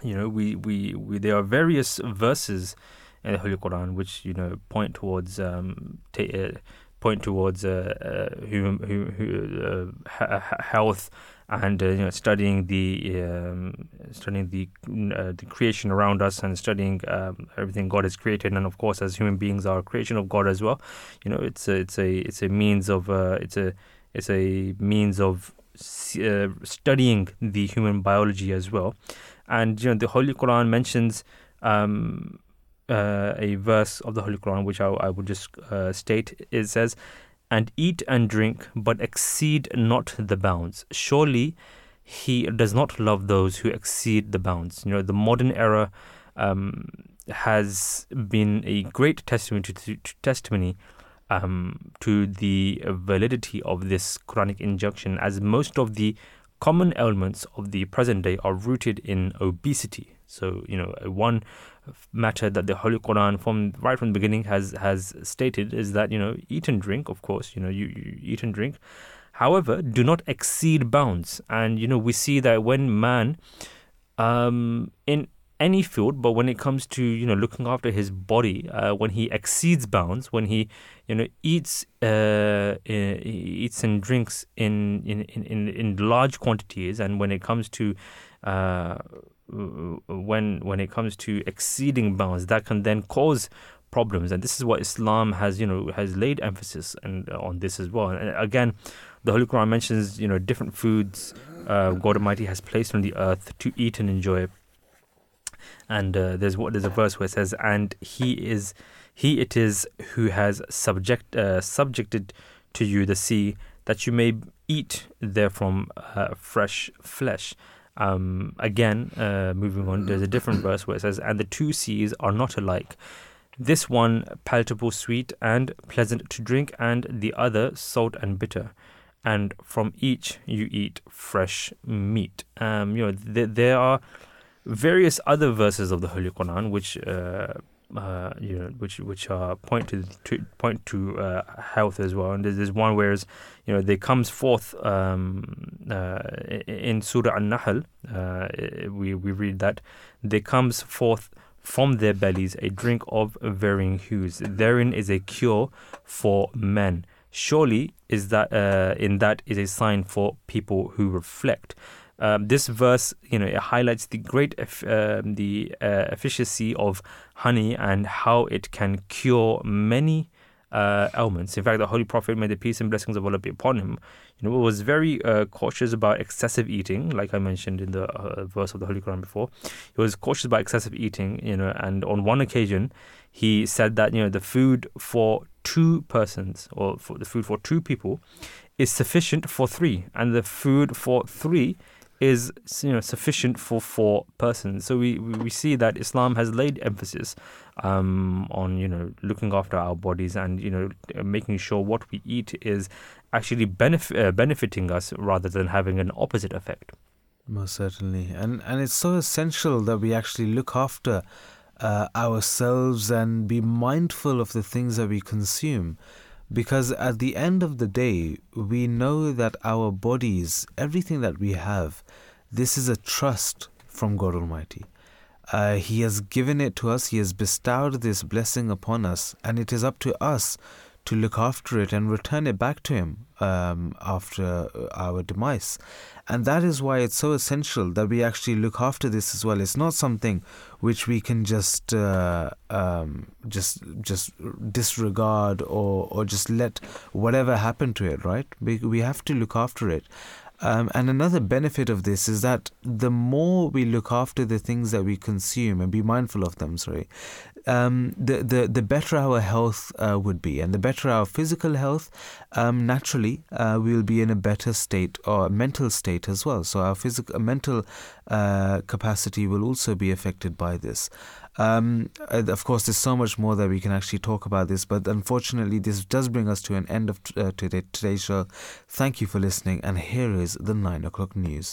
know, we, we, we there are various verses in the Holy Quran which you know point towards um, t- uh, point towards uh, uh, human, uh, health and uh, you know studying the um, studying the uh, the creation around us and studying um, everything God has created. And of course as human beings are creation of God as well. You know it's a, it's a it's a means of uh, it's a it's a means of studying the human biology as well. And you know the Holy Quran mentions um, uh, a verse of the Holy Quran which I, I will just uh, state it says and eat and drink, but exceed not the bounds. Surely he does not love those who exceed the bounds. You know, the modern era um, has been a great testimony to, to testimony um, to the validity of this Quranic injunction, as most of the common ailments of the present day are rooted in obesity. So, you know, one matter that the Holy Quran, from right from the beginning, has has stated is that you know eat and drink. Of course, you know you, you eat and drink. However, do not exceed bounds. And you know we see that when man, um, in any field, but when it comes to you know looking after his body, uh, when he exceeds bounds, when he you know eats uh, eats and drinks in in, in in large quantities, and when it comes to uh, when when it comes to exceeding bounds, that can then cause problems. And this is what Islam has you know has laid emphasis and uh, on this as well. And again, the Holy Quran mentions you know different foods uh, God Almighty has placed on the earth to eat and enjoy. And uh, there's what there's a verse where it says, "And he is, he it is who has subject uh, subjected to you the sea, that you may eat therefrom uh, fresh flesh." Um, again, uh, moving on, there's a different verse where it says, "And the two seas are not alike." This one palatable, sweet, and pleasant to drink, and the other salt and bitter. And from each you eat fresh meat. Um, you know, th- there are various other verses of the Holy Quran which. Uh, uh, you know, which which uh, point to, to point to uh, health as well. And there's, there's one where, you know, there comes forth um, uh, in Surah An-Nahl. Uh, we we read that there comes forth from their bellies a drink of varying hues. Therein is a cure for men. Surely is that uh, in that is a sign for people who reflect. Um, this verse, you know, it highlights the great uh, the uh, efficacy of honey and how it can cure many uh, ailments. In fact, the Holy Prophet, may the peace and blessings of Allah be upon him, you know, was very uh, cautious about excessive eating, like I mentioned in the uh, verse of the Holy Quran before. He was cautious about excessive eating, you know, and on one occasion, he said that you know the food for two persons or for the food for two people is sufficient for three, and the food for three is you know sufficient for four persons. So we we see that Islam has laid emphasis um, on you know looking after our bodies and you know making sure what we eat is actually benef- uh, benefiting us rather than having an opposite effect. Most certainly, and and it's so essential that we actually look after uh, ourselves and be mindful of the things that we consume. Because at the end of the day, we know that our bodies, everything that we have, this is a trust from God Almighty. Uh, he has given it to us, He has bestowed this blessing upon us, and it is up to us to look after it and return it back to Him um, after our demise. And that is why it's so essential that we actually look after this as well. It's not something which we can just uh, um, just just disregard or or just let whatever happen to it. Right? We we have to look after it. Um, and another benefit of this is that the more we look after the things that we consume and be mindful of them, sorry, um, the, the the better our health uh, would be, and the better our physical health, um, naturally uh, we will be in a better state or mental state as well. So our physical, mental uh, capacity will also be affected by this. Um, of course, there's so much more that we can actually talk about this, but unfortunately, this does bring us to an end of uh, today, today's show. Thank you for listening, and here is the nine o'clock news.